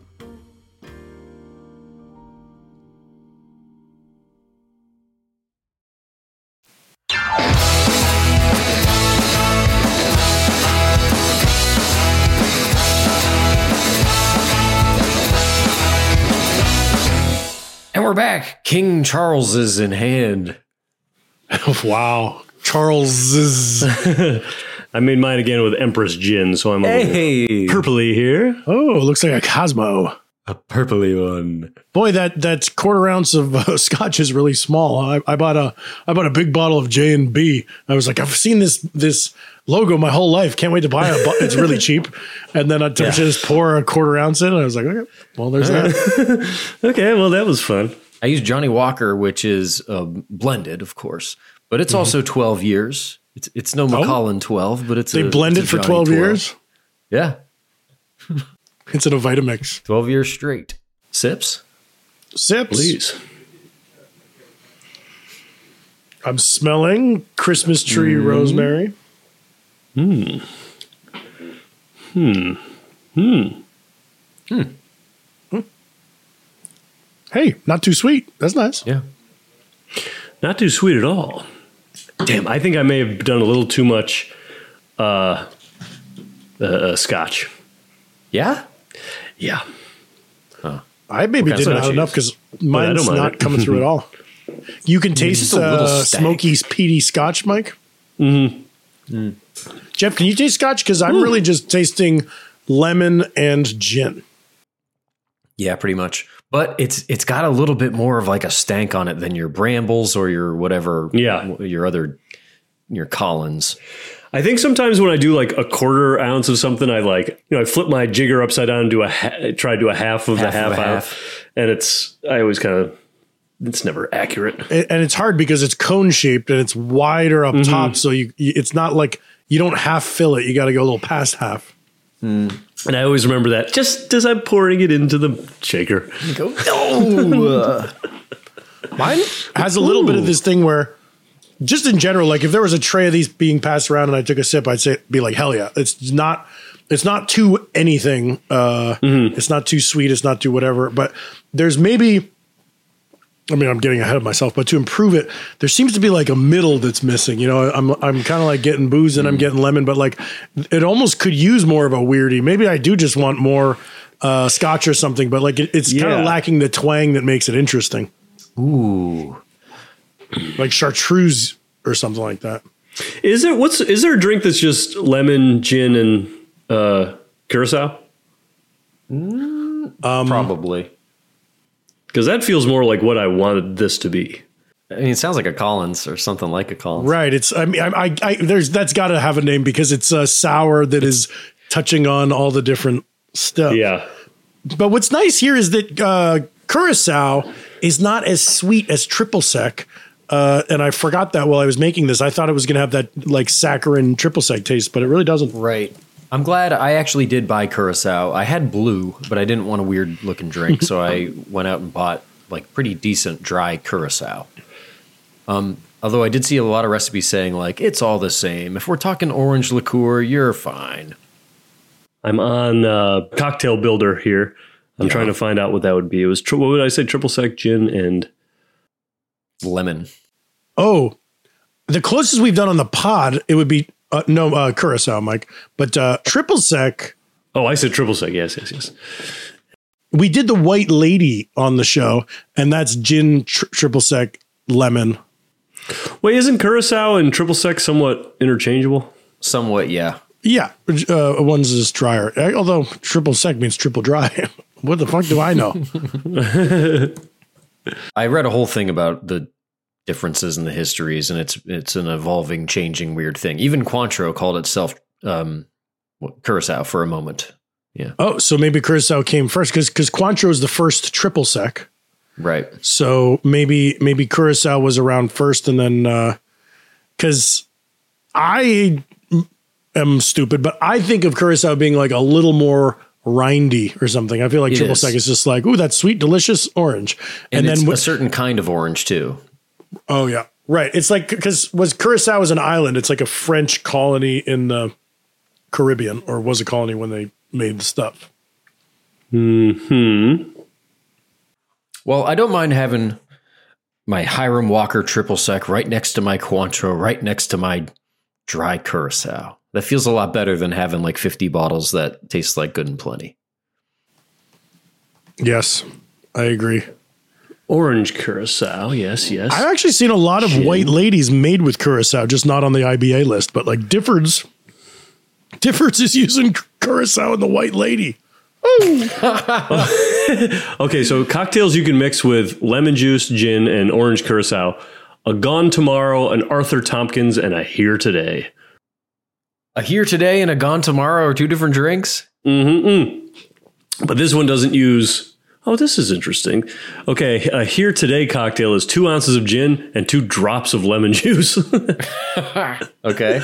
We're back. King Charles is in hand. wow. Charles is. I made mine again with Empress Gin, so I'm a Hey, purpley here. Oh, looks like a Cosmo. a purpley one. Boy, that that quarter ounce of uh, scotch is really small. I, I bought a I bought a big bottle of J and B. I was like, I've seen this this logo my whole life. Can't wait to buy it. It's really cheap. And then I yeah. just pour a quarter ounce in. And I was like, okay, well, there's that. okay, well, that was fun. I use Johnnie Walker, which is uh, blended, of course, but it's mm-hmm. also 12 years. It's it's no Macallan oh, 12, but it's they a, blend it for 12, 12 years. Yeah, it's in a Vitamix. 12 years straight. Sips. Sips. Please. I'm smelling Christmas tree Mm. rosemary. Hmm. Hmm. Hmm. Hmm. Hey, not too sweet. That's nice. Yeah. Not too sweet at all. Damn, I think I may have done a little too much uh, uh, uh, scotch. Yeah? Yeah. I maybe What kind of did soda not you enough because mine's don't it. coming through at all. You can taste just a uh, stank. smoky, peaty scotch, Mike. Mhm. Mm-hmm. Jeff, can you taste scotch? Because I'm really just tasting lemon and gin. Yeah, pretty much. But it's it's got a little bit more of like a stank on it than your brambles or your whatever. Yeah. your other your Collins. I think sometimes when I do like a quarter ounce of something, I like you know I flip my jigger upside down and do a ha- try to do a half of Half the half of a out, half. and it's I always kind of it's never accurate. And it's hard because it's cone shaped and it's wider up Mm-hmm. top. So you, you, it's not like you don't half fill it. You got to go a little past half. And I always remember that just as I'm pouring it into the shaker. Go no. Mine has a little bit of this thing where, just in general, like if there was a tray of these being passed around and I took a sip, I'd say be like, hell yeah! It's not, it's not too anything. Uh, It's not too sweet. It's not too whatever. But there's maybe, I mean, I'm getting ahead of myself. But to improve it, there seems to be like a middle that's missing. You know, I'm I'm kind of like getting booze and I'm getting lemon, but like it almost could use more of a weirdy. Maybe I do just want more. Uh, scotch or something, but like it, it's kind of lacking the twang that makes it interesting Ooh. like chartreuse or something like that. Is there what's is there a drink that's just lemon, gin, and uh, curacao? Probably. Because that feels more like what I wanted this to be. I mean, it sounds like a Collins or something like a Collins. Right. It's I mean I I, I there's that's got to have a name because it's a sour that is touching on all the different stuff. Yeah. But what's nice here is that uh, curacao is not as sweet as triple sec. Uh, and I forgot that while I was making this. I thought it was going to have that like saccharine triple sec taste, but it really doesn't. Right. I'm glad I actually did buy Curacao. I had blue, but I didn't want a weird looking drink, so I went out and bought like pretty decent dry Curacao. Um, although I did see a lot of recipes saying like it's all the same. If we're talking orange liqueur, you're fine. I'm on uh, cocktail builder here. I'm trying to find out what that would be. It was tri- what would I say? Triple sec gin and Lemon. Oh, the closest we've done on the pod, it would be uh, no uh, curacao, Mike, but uh, triple sec. oh, I said triple sec. Yes, yes, yes. We did the white lady on the show, and that's gin, tr- triple sec, lemon. Wait, isn't curacao and triple sec somewhat interchangeable? Somewhat, yeah. Yeah, uh, one's just drier. Uh, Although triple sec means triple dry. what the fuck do I know? I read a whole thing about the differences in the histories, and it's it's an evolving, changing, weird thing. Even Cointreau called itself um, Curacao for a moment. Yeah, oh, so maybe curacao came first because because Cointreau is the first triple sec. right. So maybe maybe curacao was around first, and then because I am stupid, but I think of curacao being like a little more rindy or something. I feel like It triple is. sec is just like, ooh, that's sweet, delicious orange, And, and, then a with, certain kind of orange too. Oh yeah, right. It's like because was curacao is an island. It's like a French colony in the Caribbean, or was a colony when they made the stuff. Hmm. Well, I don't mind having my Hiram Walker triple sec right next to my Cointreau, right next to my dry Curacao. That feels a lot better than having like 50 bottles that taste like good and plenty. Yes, I agree. Orange curacao. Yes, yes. I've actually seen a lot of white ladies made with curacao, just not on the IBA list. But like Difford's, Difford's is using curacao in the white lady. Okay, so cocktails you can mix with lemon juice, gin, and orange curacao. A Gone Tomorrow, an Arthur Tompkins, and a Here Today. A here today and a gone tomorrow are two different drinks. Mm-hmm. But this one doesn't use. Oh, this is interesting. Okay, a Here Today cocktail is two ounces of gin and two drops of lemon juice. Okay.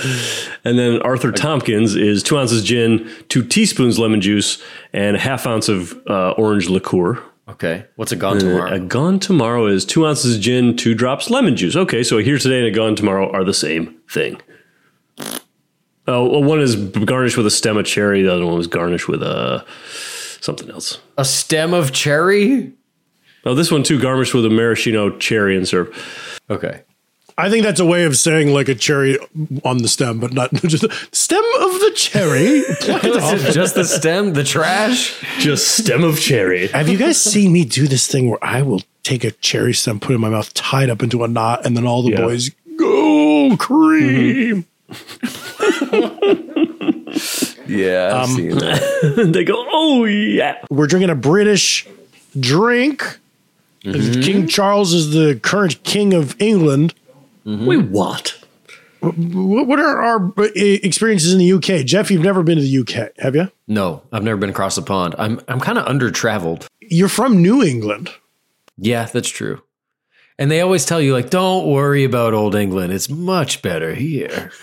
and then Arthur Tompkins is two ounces gin, two teaspoons lemon juice, and a half ounce of uh, orange liqueur. Okay. What's a gone Uh, tomorrow? a gone tomorrow is two ounces of gin, two drops lemon juice. Okay, so a here today and a gone tomorrow are the same thing. Oh, well, one is garnished with a stem of cherry. The other one was garnished with a something else. a stem of cherry? Oh, this one too, garnished with a maraschino cherry and syrup. Okay. I think that's a way of saying like a cherry on the stem, but not just the stem of the cherry. Pluck it. Just the stem, the trash? Just stem of cherry. Have you guys seen me do this thing where I will take a cherry stem, put it in my mouth, tie it up into a knot, and then all the Yeah. boys go cream. Mm-hmm. Yeah, I've um, seen that. they go, oh yeah. We're drinking a British drink. Mm-hmm. King Charles is the current king of England. Mm-hmm. Wait, what? What what are our uh, experiences in the UK? Jeff, you've never been to the UK, have you? No, I've never been across the pond. I'm I'm kind of under traveled. You're from New England. Yeah, that's true. And they always tell you like, don't worry about old England. It's much better here.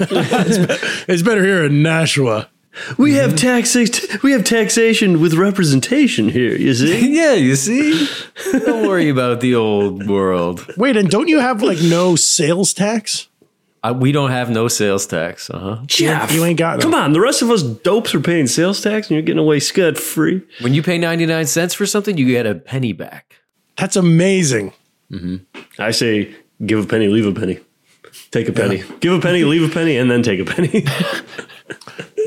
It's better here in Nashua. We have taxation. We have taxation with representation here. You see? yeah, you see? Don't worry about the old world. Wait, and don't you have like no sales tax? I, we don't have no sales tax. Uh huh. Jeff, You ain't got no. Come on, the rest of us dopes are paying sales tax, and you're getting away scot free. When you pay 99 cents for something, you get a penny back. That's amazing. I say, give a penny, leave a penny. Take a penny. Give a penny, leave a penny, and then take a penny.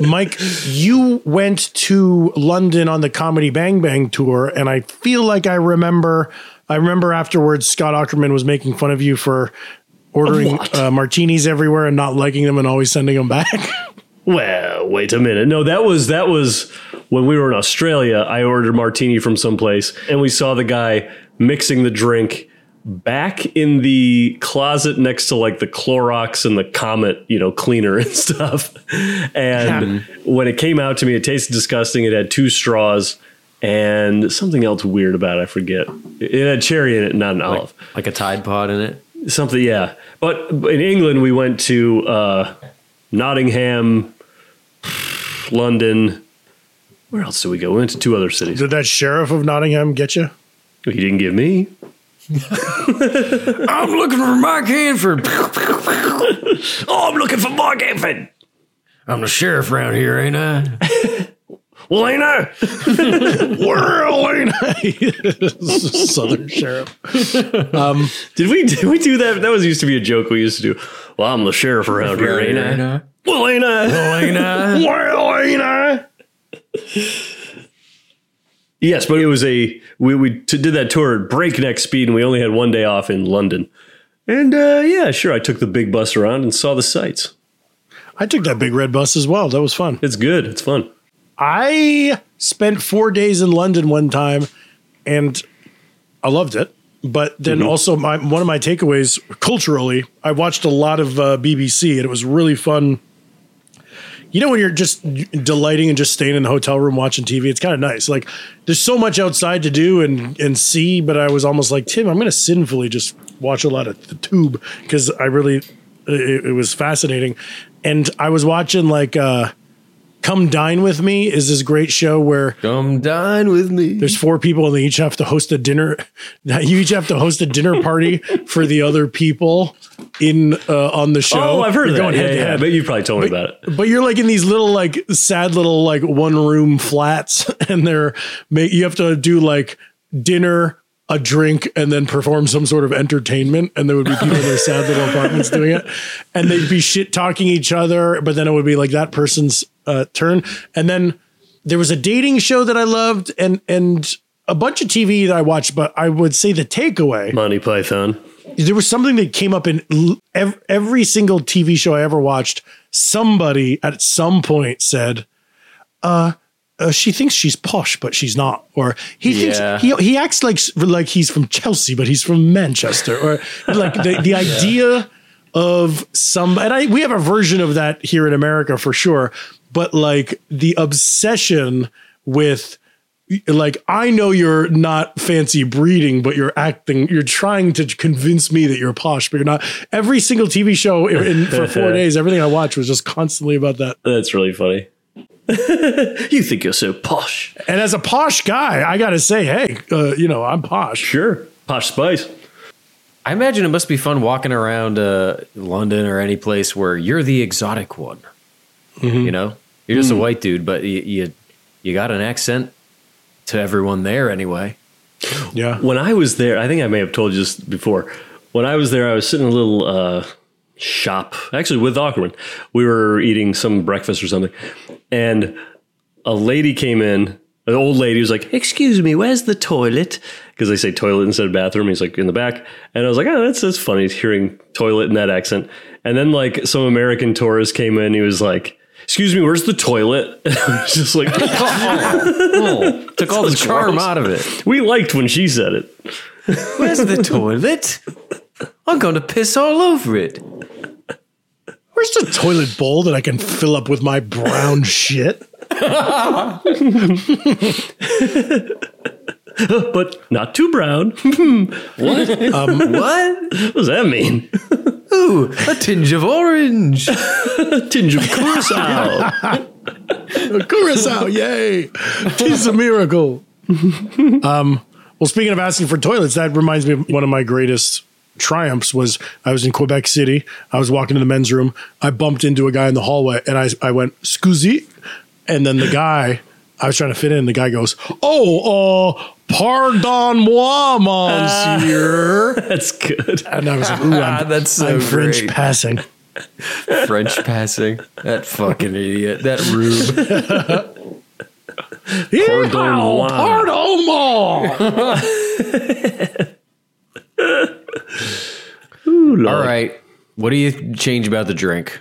Mike, you went to London on the Comedy Bang Bang tour, and I feel like I remember. I remember afterwards, Scott Aukerman was making fun of you for ordering uh, martinis everywhere and not liking them and always sending them back. well, wait a minute. No, that was that was when we were in Australia. I ordered a martini from someplace, and we saw the guy mixing the drink back in the closet next to like the Clorox and the Comet, you know, cleaner and stuff. And when it came out to me, it tasted disgusting. It had two straws and something else weird about it. I forget. It had cherry in it, not an olive. Like a Tide Pod in it. Something, yeah. But in England, we went to uh, Nottingham, London. Where else did we go? We went to two other cities. Did that sheriff of Nottingham get you? He didn't give me. I'm looking for Mike Hanford. Oh, I'm looking for Mark Hanford. I'm the sheriff around here, ain't I? Well, ain't I? Well, ain't I? Southern sheriff. Um, Did we did we do that? That was used to be a joke we used to do. Well, I'm the sheriff around here, ain't I? Well, ain't I? Well, ain't I? Well, ain't I? Yes, but it was a we we did that tour at breakneck speed, and we only had one day off in London. And uh, yeah, sure, I took the big bus around and saw the sights. I took that big red bus as well. That was fun. It's good. It's fun. I spent four days in London one time, and I loved it. But then also, my one of my takeaways culturally, I watched a lot of uh, BBC, and it was really fun. You know, when you're just delighting and just staying in the hotel room watching TV, it's kind of nice. Like, there's so much outside to do and and see, but I was almost like, Tim, I'm going to sinfully just watch a lot of the tube because I really, it, it was fascinating. And I was watching like, uh, Come Dine With Me is this great show where Come dine with me. there's four people and they each have to host a dinner. You each have to host a dinner party for the other people in uh, on the show. Oh, I've heard You're of that. going Yeah, yeah, but you probably told me about it. But you're like in these little like sad little like one room flats, and they're you have to do like dinner, a drink, and then perform some sort of entertainment. And there would be people in their sad little apartments doing it, and they'd be shit talking each other. But then it would be like that person's uh, turn, and then there was a dating show that I loved, and and a bunch of TV that I watched. But I would say the takeaway Monty Python. there was something that came up in every single TV show I ever watched. Somebody at some point said, uh, uh, she thinks she's posh, but she's not. Or he Yeah. thinks he he acts like like he's from Chelsea, but he's from Manchester. Or like the the idea of some and I we have a version of that here in America for sure. But like the obsession with like I know you're not fancy breeding, but you're acting. You're trying to convince me that you're posh, but you're not. Every single TV show in, for four days, everything I watched was just constantly about that. That's really funny. you think you're so posh. And as a posh guy, I got to say, hey, uh, you know, I'm posh. Sure. Posh spice. I imagine it must be fun walking around uh, London or any place where you're the exotic one. You know, you're just a white dude, but you, you you got an accent to everyone there anyway. Yeah. When I was there, I think I may have told you this before. When I was there, I was sitting in a little uh, shop, actually with Aukerman. We were eating some breakfast or something, and a lady came in. An old lady was like, "Excuse me, where's the toilet?" Because they say toilet instead of bathroom. He's like in the back, and I was like, "Oh, that's that's funny hearing toilet in that accent." And then like some American tourist came in. He was like. Excuse me, where's the toilet? And I was just like, Oh, took all the That's charm gross. out of it. we liked when she said it. Where's the toilet? I'm going to piss all over it. Where's the toilet bowl that I can fill up with my brown shit? but not too brown. what? Um, what? What does that mean? Ooh, a tinge of orange. a tinge of curacao. Curacao, yay! Tis a miracle. um, well, speaking of asking for toilets, that reminds me of one of my greatest triumphs was I was in Quebec City. I was walking to the men's room. I bumped into a guy in the hallway and I, I went, scusi. And then the guy, I was trying to fit in, the guy goes, oh, uh, pardon moi, monsieur. That's good. And I was like, ooh, I'm, That's so I'm French passing. French passing. That fucking idiot. That rube. Pardon moi. Pardon moi. All right. What do you change about the drink?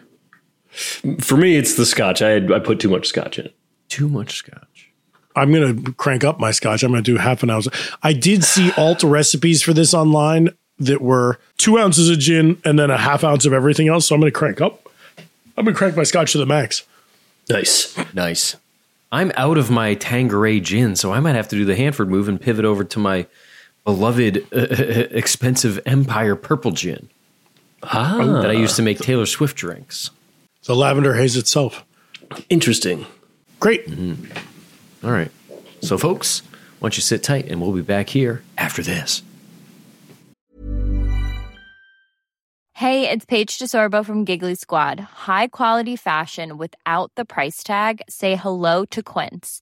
For me, it's the scotch. I had, I put too much scotch in it. Too much scotch. I'm going to crank up my scotch. I'm going to do half an ounce. I did see alt recipes for this online that were two ounces of gin and then a half ounce of everything else. So I'm going to crank up. I'm going to crank my scotch to the max. Nice. Nice. I'm out of my Tanqueray gin, so I might have to do the Hanford move and pivot over to my beloved, uh, expensive Empire Purple gin Ah, that I used to make Taylor Swift drinks. The lavender haze itself. interesting. Great. Mm-hmm. All right. So, folks, why don't you sit tight and we'll be back here after this. Hey, it's Paige DeSorbo from Giggly Squad. High quality fashion without the price tag. Say hello to Quince.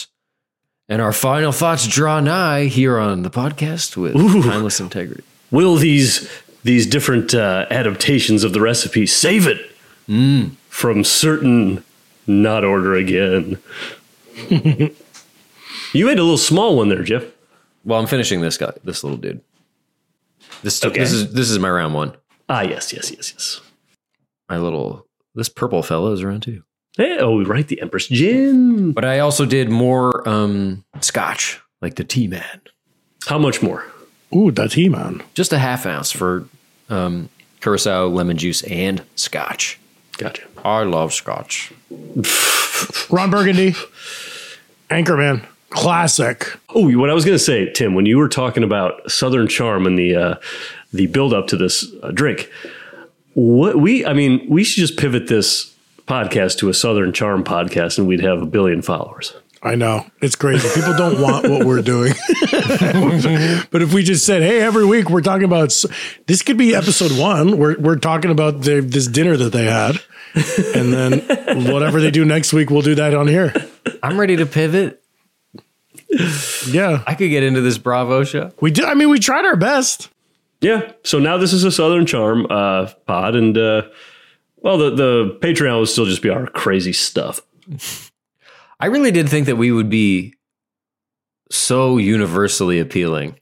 And our final thoughts draw nigh here on the podcast with Timeless Integrity. Will these these different uh, adaptations of the recipe save it from certain not order again? you made a little small one there, Jeff. Well, I'm finishing this guy, this little dude. This, Okay. this is this is my round one. Ah, yes, yes, yes, yes. My little this purple fella is around too. Hey, oh, right, the Empress Gin. But I also did more um, scotch, like the Tea Man. How much more? Ooh, the Tea Man. Just a half ounce for um, curacao, lemon juice, and scotch. Gotcha. I love scotch. Ron Burgundy, Anchorman, classic. Oh, what I was going to say, Tim, when you were talking about Southern Charm and the uh, the build up to this uh, drink, what we, I mean, we should just pivot this podcast to a Southern Charm podcast, and we'd have a billion followers. I know it's crazy. People don't want what we're doing, but if we just said, "Hey, every week we're talking about," this could be episode one. We're we're talking about the, this dinner that they had, and then whatever they do next week, we'll do that on here. I'm ready to pivot. Yeah, I could get into this Bravo show. we did. I mean, we tried our best. Yeah. So now this is a Southern Charm uh, pod, and uh, well, the the Patreon will still just be our crazy stuff. I really did think that we would be so universally appealing.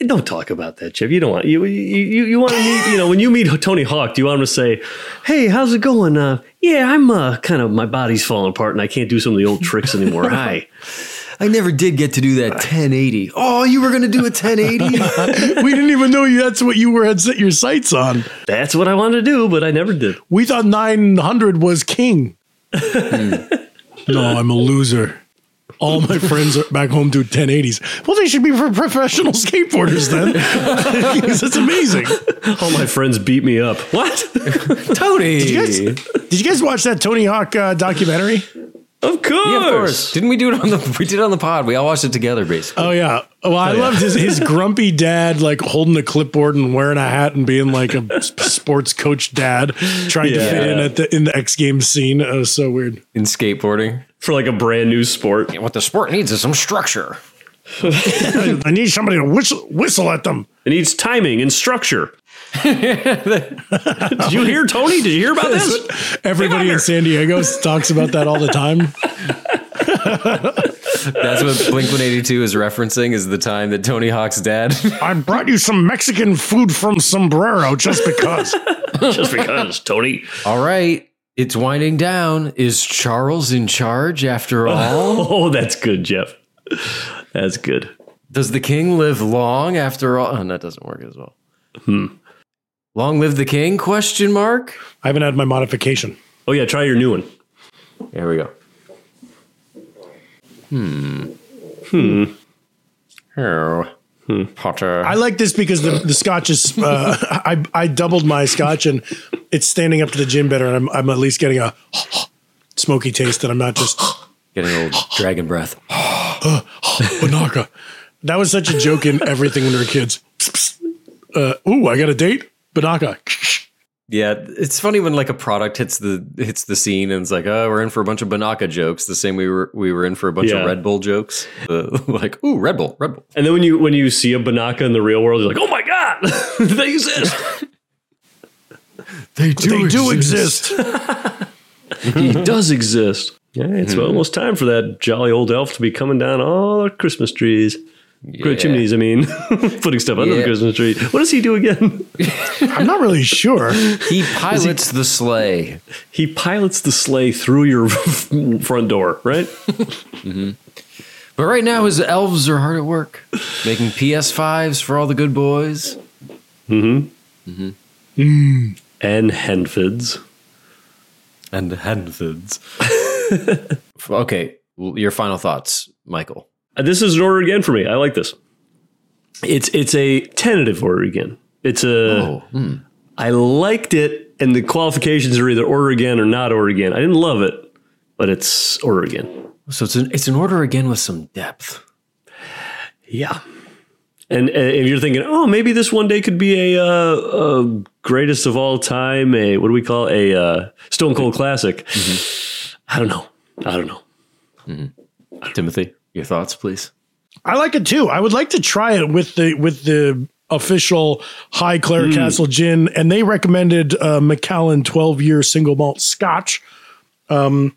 Don't talk about that, Chip. You don't want you you you, want to meet. You know, when you meet Tony Hawk, do you want him to say, "Hey, how's it going? Uh, yeah, I'm uh, kind of my body's falling apart, and I can't do some of the old tricks anymore. Hi." I never did get to do that 1080. Oh, you were going to do a 1080? we didn't even know you, that's what you were had set your sights on. That's what I wanted to do, but I never did. We thought 900 was king. no, I'm a loser. All my friends are back home do 1080s. Well, they should be for professional skateboarders then. because it's amazing. All my friends beat me up. What? Tony. Did you guys, did you guys watch that Tony Hawk uh, documentary? Of course. Yeah, of course. Didn't we do it on the we did it on the pod. We all watched it together basically. Oh yeah. Well, I Oh, yeah. loved his his grumpy dad like holding a clipboard and wearing a hat and being like a sports coach dad trying to fit in at the in the X Games scene. It was so weird. In skateboarding. For like a brand new sport. What the sport needs is some structure. I need somebody to whistle, whistle at them. It needs timing and structure. Did you hear Tony? Did you hear about this? Everybody in San Diego talks about that all the time. That's what Blink 182 is referencing is the time that Tony Hawk's dad I brought you some Mexican food from Sombrero just because. Just because, Tony. All right. It's winding down. Is Charles in charge after all? Oh, that's good, Jeff. That's good. Does the king live long after all? Oh, that doesn't work as well. Hmm. Long live the king? Question mark. I haven't had my modification. Oh yeah, try your new one. There we go. Hmm. Hmm. Oh. Potter. I like this because the, the scotch is. Uh, I I doubled my scotch and it's standing up to the gin better, and I'm I'm at least getting a smoky taste, and I'm not just Getting old dragon breath. Binaca. That was such a joke in everything when we were kids. Uh, ooh, I got a date. Binaca. Yeah, it's funny when like a product hits the hits the scene and it's like, oh, we're in for a bunch of Binaca jokes. The same we were we were in for a bunch Yeah. of Red Bull jokes. Uh, like, ooh, Red Bull, Red Bull. And then when you when you see a Binaca in the real world, you're like, oh my god, they exist. They They do exist. he does exist. Yeah, it's almost time for that jolly old elf to be coming down all our Christmas trees. Great Yeah. chimneys, I mean, putting stuff under the Yeah. Christmas tree. What does he do again? I'm not really sure. He pilots the sleigh. He pilots the sleigh through your front door, right? But right now, his elves are hard at work making PS5s for all the good boys. Mm-hmm. Mm-hmm. And Henfids. And Henfids. okay, your final thoughts, Michael. Uh, This is an order again for me. I like this. It's it's a tentative order again. It's a. Oh, hmm. I liked it, and the qualifications are either order again or not order again. I didn't love it, but it's order again. So it's an it's an order again with some depth. Yeah. And uh, if you're thinking, oh, maybe this one day could be a, uh, a greatest of all time, a what do we call a uh, Stone Cold classic? I don't know. I don't know. Timothy, your thoughts, please. I like it too. I would like to try it with the with the official Highclere Castle gin, and they recommended uh, Macallan 12 year single malt Scotch. Um,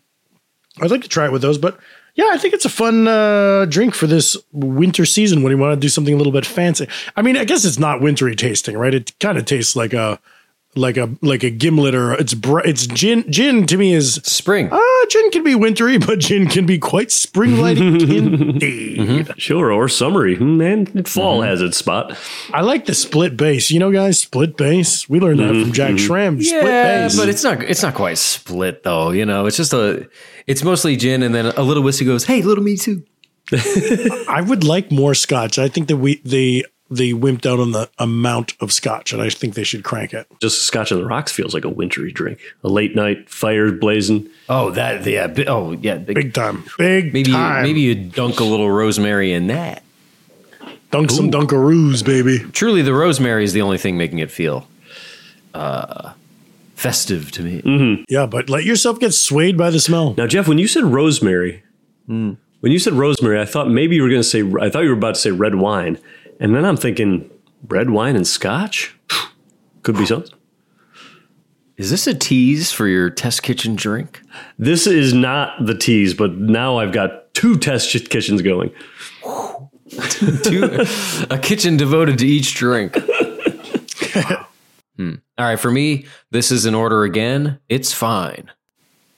I'd like to try it with those, but yeah, I think it's a fun uh, drink for this winter season when you want to do something a little bit fancy. I mean, I guess it's not wintry tasting, right? It kind of tastes like a like a like a gimlet or it's br- it's gin. Gin to me is spring. Ah, gin can be wintry, but gin can be quite spring like indeed. Mm-hmm. Sure, or summery. Hmm, man, fall mm-hmm. has its spot. I like the split base. You know, guys, split base. We learned that mm-hmm. from Jack Schramm. Split Yeah, base. but it's not it's not quite split though. You know, it's just a it's mostly gin, and then a little whiskey goes, "Hey, little me too." I would like more scotch. I think that we they they wimped out on the amount of scotch, and I think they should crank it. Just Scotch on the rocks feels like a wintry drink. A late night fire blazing. Oh, that yeah. bi- Oh, yeah. Big, Big time, big maybe time. maybe you dunk a little rosemary in that. dunk some Dunkaroos, baby. Truly, the rosemary is the only thing making it feel uh, festive to me. Yeah, but let yourself get swayed by the smell. Now, Jeff, when you said rosemary, when you said rosemary, I thought maybe you were going to say. I thought you were about to say red wine, and then I'm thinking red wine and Scotch. Could be something. Is this a tease for your test kitchen drink? This is not the tease, but now I've got two test kitchens going. Two, a kitchen devoted to each drink. Hmm. All right, for me, this is in order again. It's fine.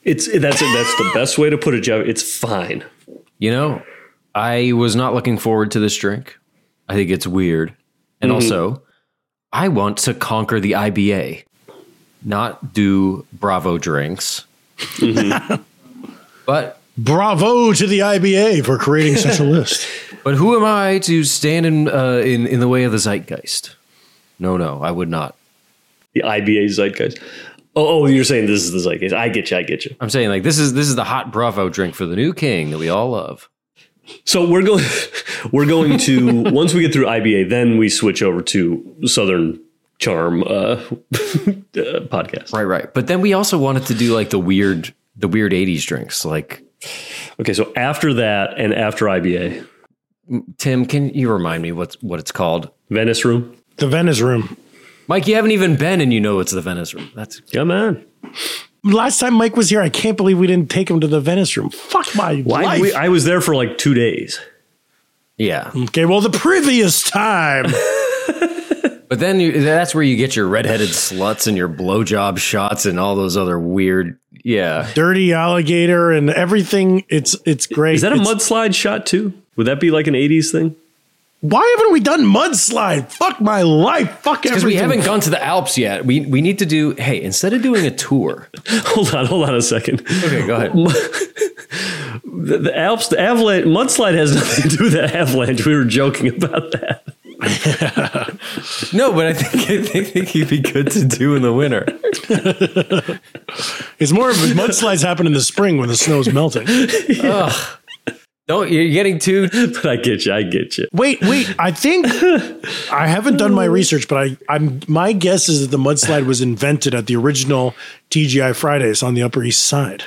It's that's that's the best way to put it, Jeff. It's fine. You know, I was not looking forward to this drink. I think it's weird. And Mhm. also, I want to conquer the IBA, not do Bravo drinks. but Bravo to the IBA for creating such a list. but who am I to stand in uh, in in the way of the zeitgeist? No, no, I would not. The IBA zeitgeist. Oh, oh, you're saying this is the zeitgeist. I get you. I get you. I'm saying like this is this is the hot Bravo drink for the new king that we all love. So we're going. We're going to once we get through IBA, then we switch over to Southern Charm uh, uh, podcast. Right, right. But then we also wanted to do like the weird the weird 80s drinks. Like Okay, so after that and after IBA, Tim, can you remind me what's what it's called? Venice Room. The Venice Room. Mike, you haven't even been and you know it's the Venice Room. That's Come on. Last time Mike was here, I can't believe we didn't take him to the Venice Room. Fuck my Why? life. We, I was there for like two days. yeah. okay, well, the previous time. But then you, that's where you get your redheaded sluts and your blowjob shots and all those other weird yeah. dirty alligator and everything. It's it's great. Is that a It's- mudslide shot too? Would that be like an '80s thing? Why haven't we done mudslide? Fuck my life. Fuck everything. Because we haven't gone to the Alps yet. We we need to do hey, instead of doing a tour. hold on, hold on a second. Okay, go ahead. The, the Alps, the avalanche, mudslide has nothing to do with the avalanche. We were joking about that. No, but I think I think, think he'd be good to do in the winter. It's more of a mudslides happen in the spring when the snow's melting. Ugh. Don't you're getting too But I get you. I get you. Wait, wait. I think I haven't done my research, but I, I'm my guess is that the mudslide was invented at the original TGI Fridays on the Upper East Side.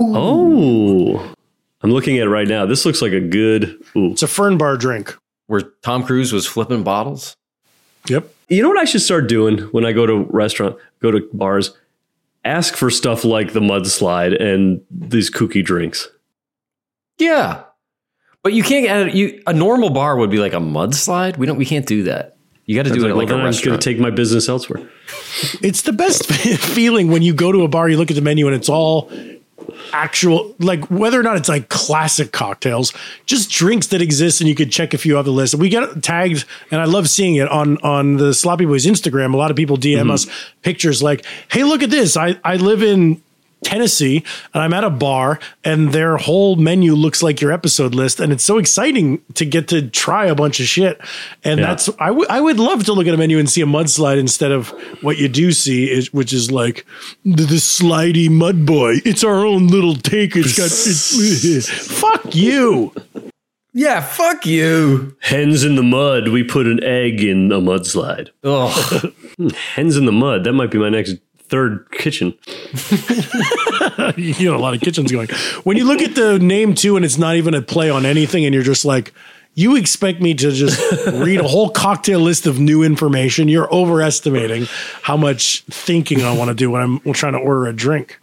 Oh, I'm looking at it right now. This looks like a good. Ooh. It's a fern bar drink. where Tom Cruise was flipping bottles. Yep. You know what I should start doing when I go to restaurant, go to bars, ask for stuff like the mudslide and these kooky drinks. Yeah. But you can't add you a normal bar would be like a mudslide. We don't we can't do that. You got to It's do it like, like well, a then I'm just going to take my business elsewhere. It's the best feeling when you go to a bar, you look at the menu, and it's all actual, like whether or not it's like classic cocktails, just drinks that exist, and you could check a few off the list. We get tagged, and I love seeing it on on the Sloppy Boys Instagram. A lot of people DM mm-hmm. us pictures like, "Hey, look at this! I I live in." Tennessee, and I'm at a bar, and their whole menu looks like your episode list, and it's so exciting to get to try a bunch of shit. And Yeah. that's I would I would love to look at a menu and see a mudslide instead of what you do see, is, which is like the, the slidey mud boy. It's our own little take. It's got it's, fuck you. yeah, fuck you. Hens in the mud. We put an egg in a mudslide. Oh, Hens in the mud. That might be my next third kitchen. you know, a lot of kitchens going. When you look at the name too, and it's not even a play on anything, and you're just like, you expect me to just read a whole cocktail list of new information. You're overestimating how much thinking I want to do when I'm trying to order a drink.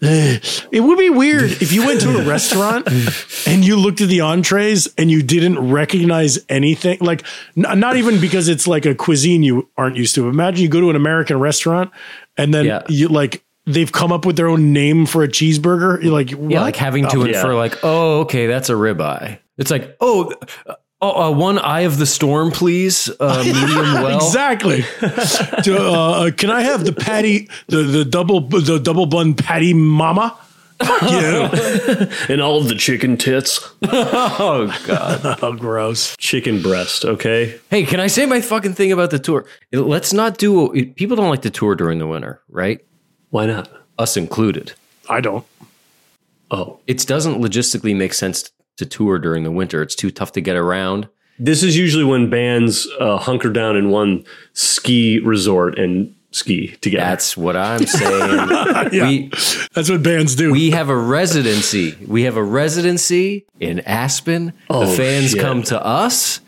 It would be weird if you went to a restaurant and you looked at the entrees and you didn't recognize anything. Like, n- not even because it's like a cuisine you aren't used to. Imagine you go to an American restaurant and then Yeah. you like they've come up with their own name for a cheeseburger. You're like, Yeah, like having to Oh, infer, like, oh, okay, that's a ribeye. It's like, oh, oh uh, one eye of the storm, please, uh, medium well. exactly. Do, uh, can I have the patty, the the double the double bun patty, mama? Fuck you. and all of the chicken tits. oh god. oh, gross. Chicken breast. Okay. Hey, can I say my fucking thing about the tour? Let's not do. People don't like to tour during the winter, right? Why not? Us included. I don't. Oh, It doesn't logistically make sense to tour during the winter. It's too tough to get around. This is usually when bands uh, hunker down in one ski resort and ski together. That's what I'm saying. Yeah. We That's what bands do. we have a residency. We have a residency in Aspen. Oh, the fans shit. come to us.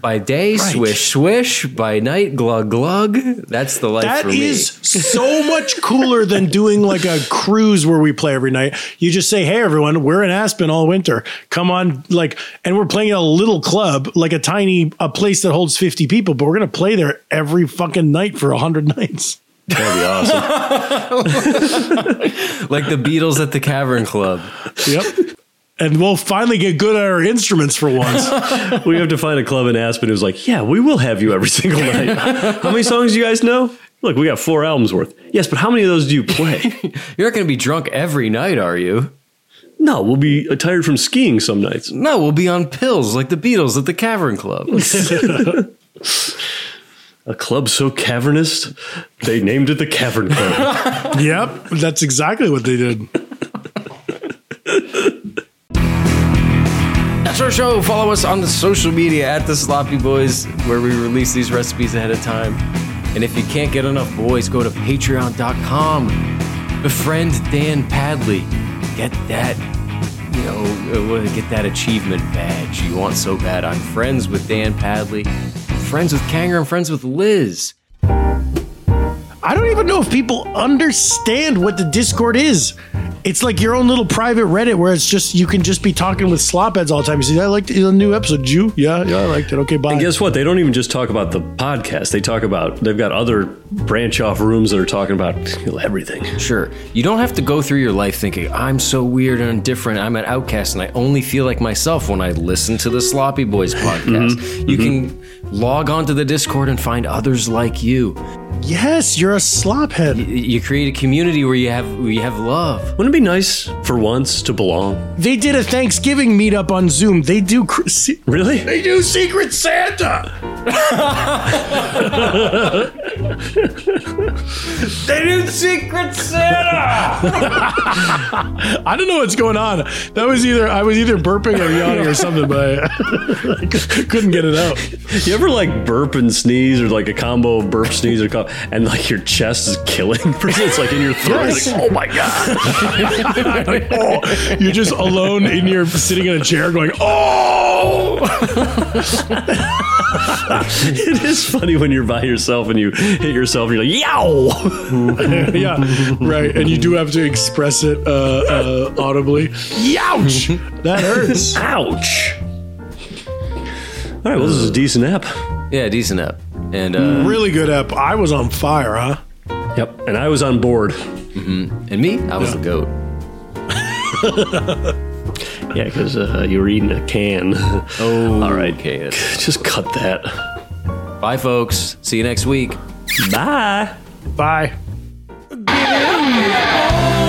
By day, Right. swish swish. By night, glug glug. That's the life That for me. is so much cooler than doing like a cruise where we play every night. You just say, "Hey, everyone, we're in Aspen all winter. Come on!" Like, and we're playing at a little club, like a tiny a place that holds fifty people, but we're gonna play there every fucking night for hundred nights. That'd be awesome. like the Beatles at the Cavern Club. Yep. And we'll finally get good at our instruments for once. we have to find a club in Aspen who's like, yeah, we will have you every single night. how many songs do you guys know? Look, we got four albums worth. Yes, but how many of those do you play? You're not going to be drunk every night, are you? no, we'll be uh, tired from skiing some nights. No, we'll be on pills like the Beatles at the Cavern Club. A club so cavernous, they named it the Cavern Club. yep, that's exactly what they did. Our show. Follow us on the social media at the Sloppy Boys, where we release these recipes ahead of time. And if you can't get enough boys, go to patreon.com. Befriend Dan Padley. Get that, you know, uh, get that achievement badge you want so bad. I'm friends with Dan Padley, friends with Kanger, and friends with Liz. I don't even know if people understand what the Discord is. It's like your own little private Reddit where it's just you can just be talking with slopheads all the time. You see, I liked the new episode. Did you? Yeah, yeah, I liked it. Okay, bye. and guess what? They don't even just talk about the podcast. They talk about, they've got other branch off rooms that are talking about everything. Sure. You don't have to go through your life thinking, I'm so weird and different. I'm an outcast and I only feel like myself when I listen to the Sloppy Boys podcast. Mm-hmm. You can mm-hmm. log on to the Discord and find others like you. Yes, you're a slophead. Y- You create a community where you have where you have love. Wouldn't it be nice for once to belong? They did a Thanksgiving meetup on Zoom. They do cr- se- Really? they do Secret Santa. They do Secret Santa. I don't know what's going on. That was either I was either burping or yawning or something, but I, couldn't get it out. You ever like burp and sneeze or like a combo of burp, sneeze, or cough, and like your chest is killing? it's like in your throat. Yes. Like, oh my God. Like, oh, you're just alone in your sitting in a chair going, oh. it is funny when you're by yourself and you hit yourself and you're like, yow. yeah, right. And you do have to express it uh, uh, audibly. Youch! That hurts. Ouch. All right, well, this is a decent app. yeah, decent app. And uh, Really good app. I was on fire, huh? Yep. And I was on board. and me, I was the goat. Yeah, because uh, you were eating a can. Oh, All right. Okay. Just cut that. Bye, folks. See you next week. Bye. Bye. Get up,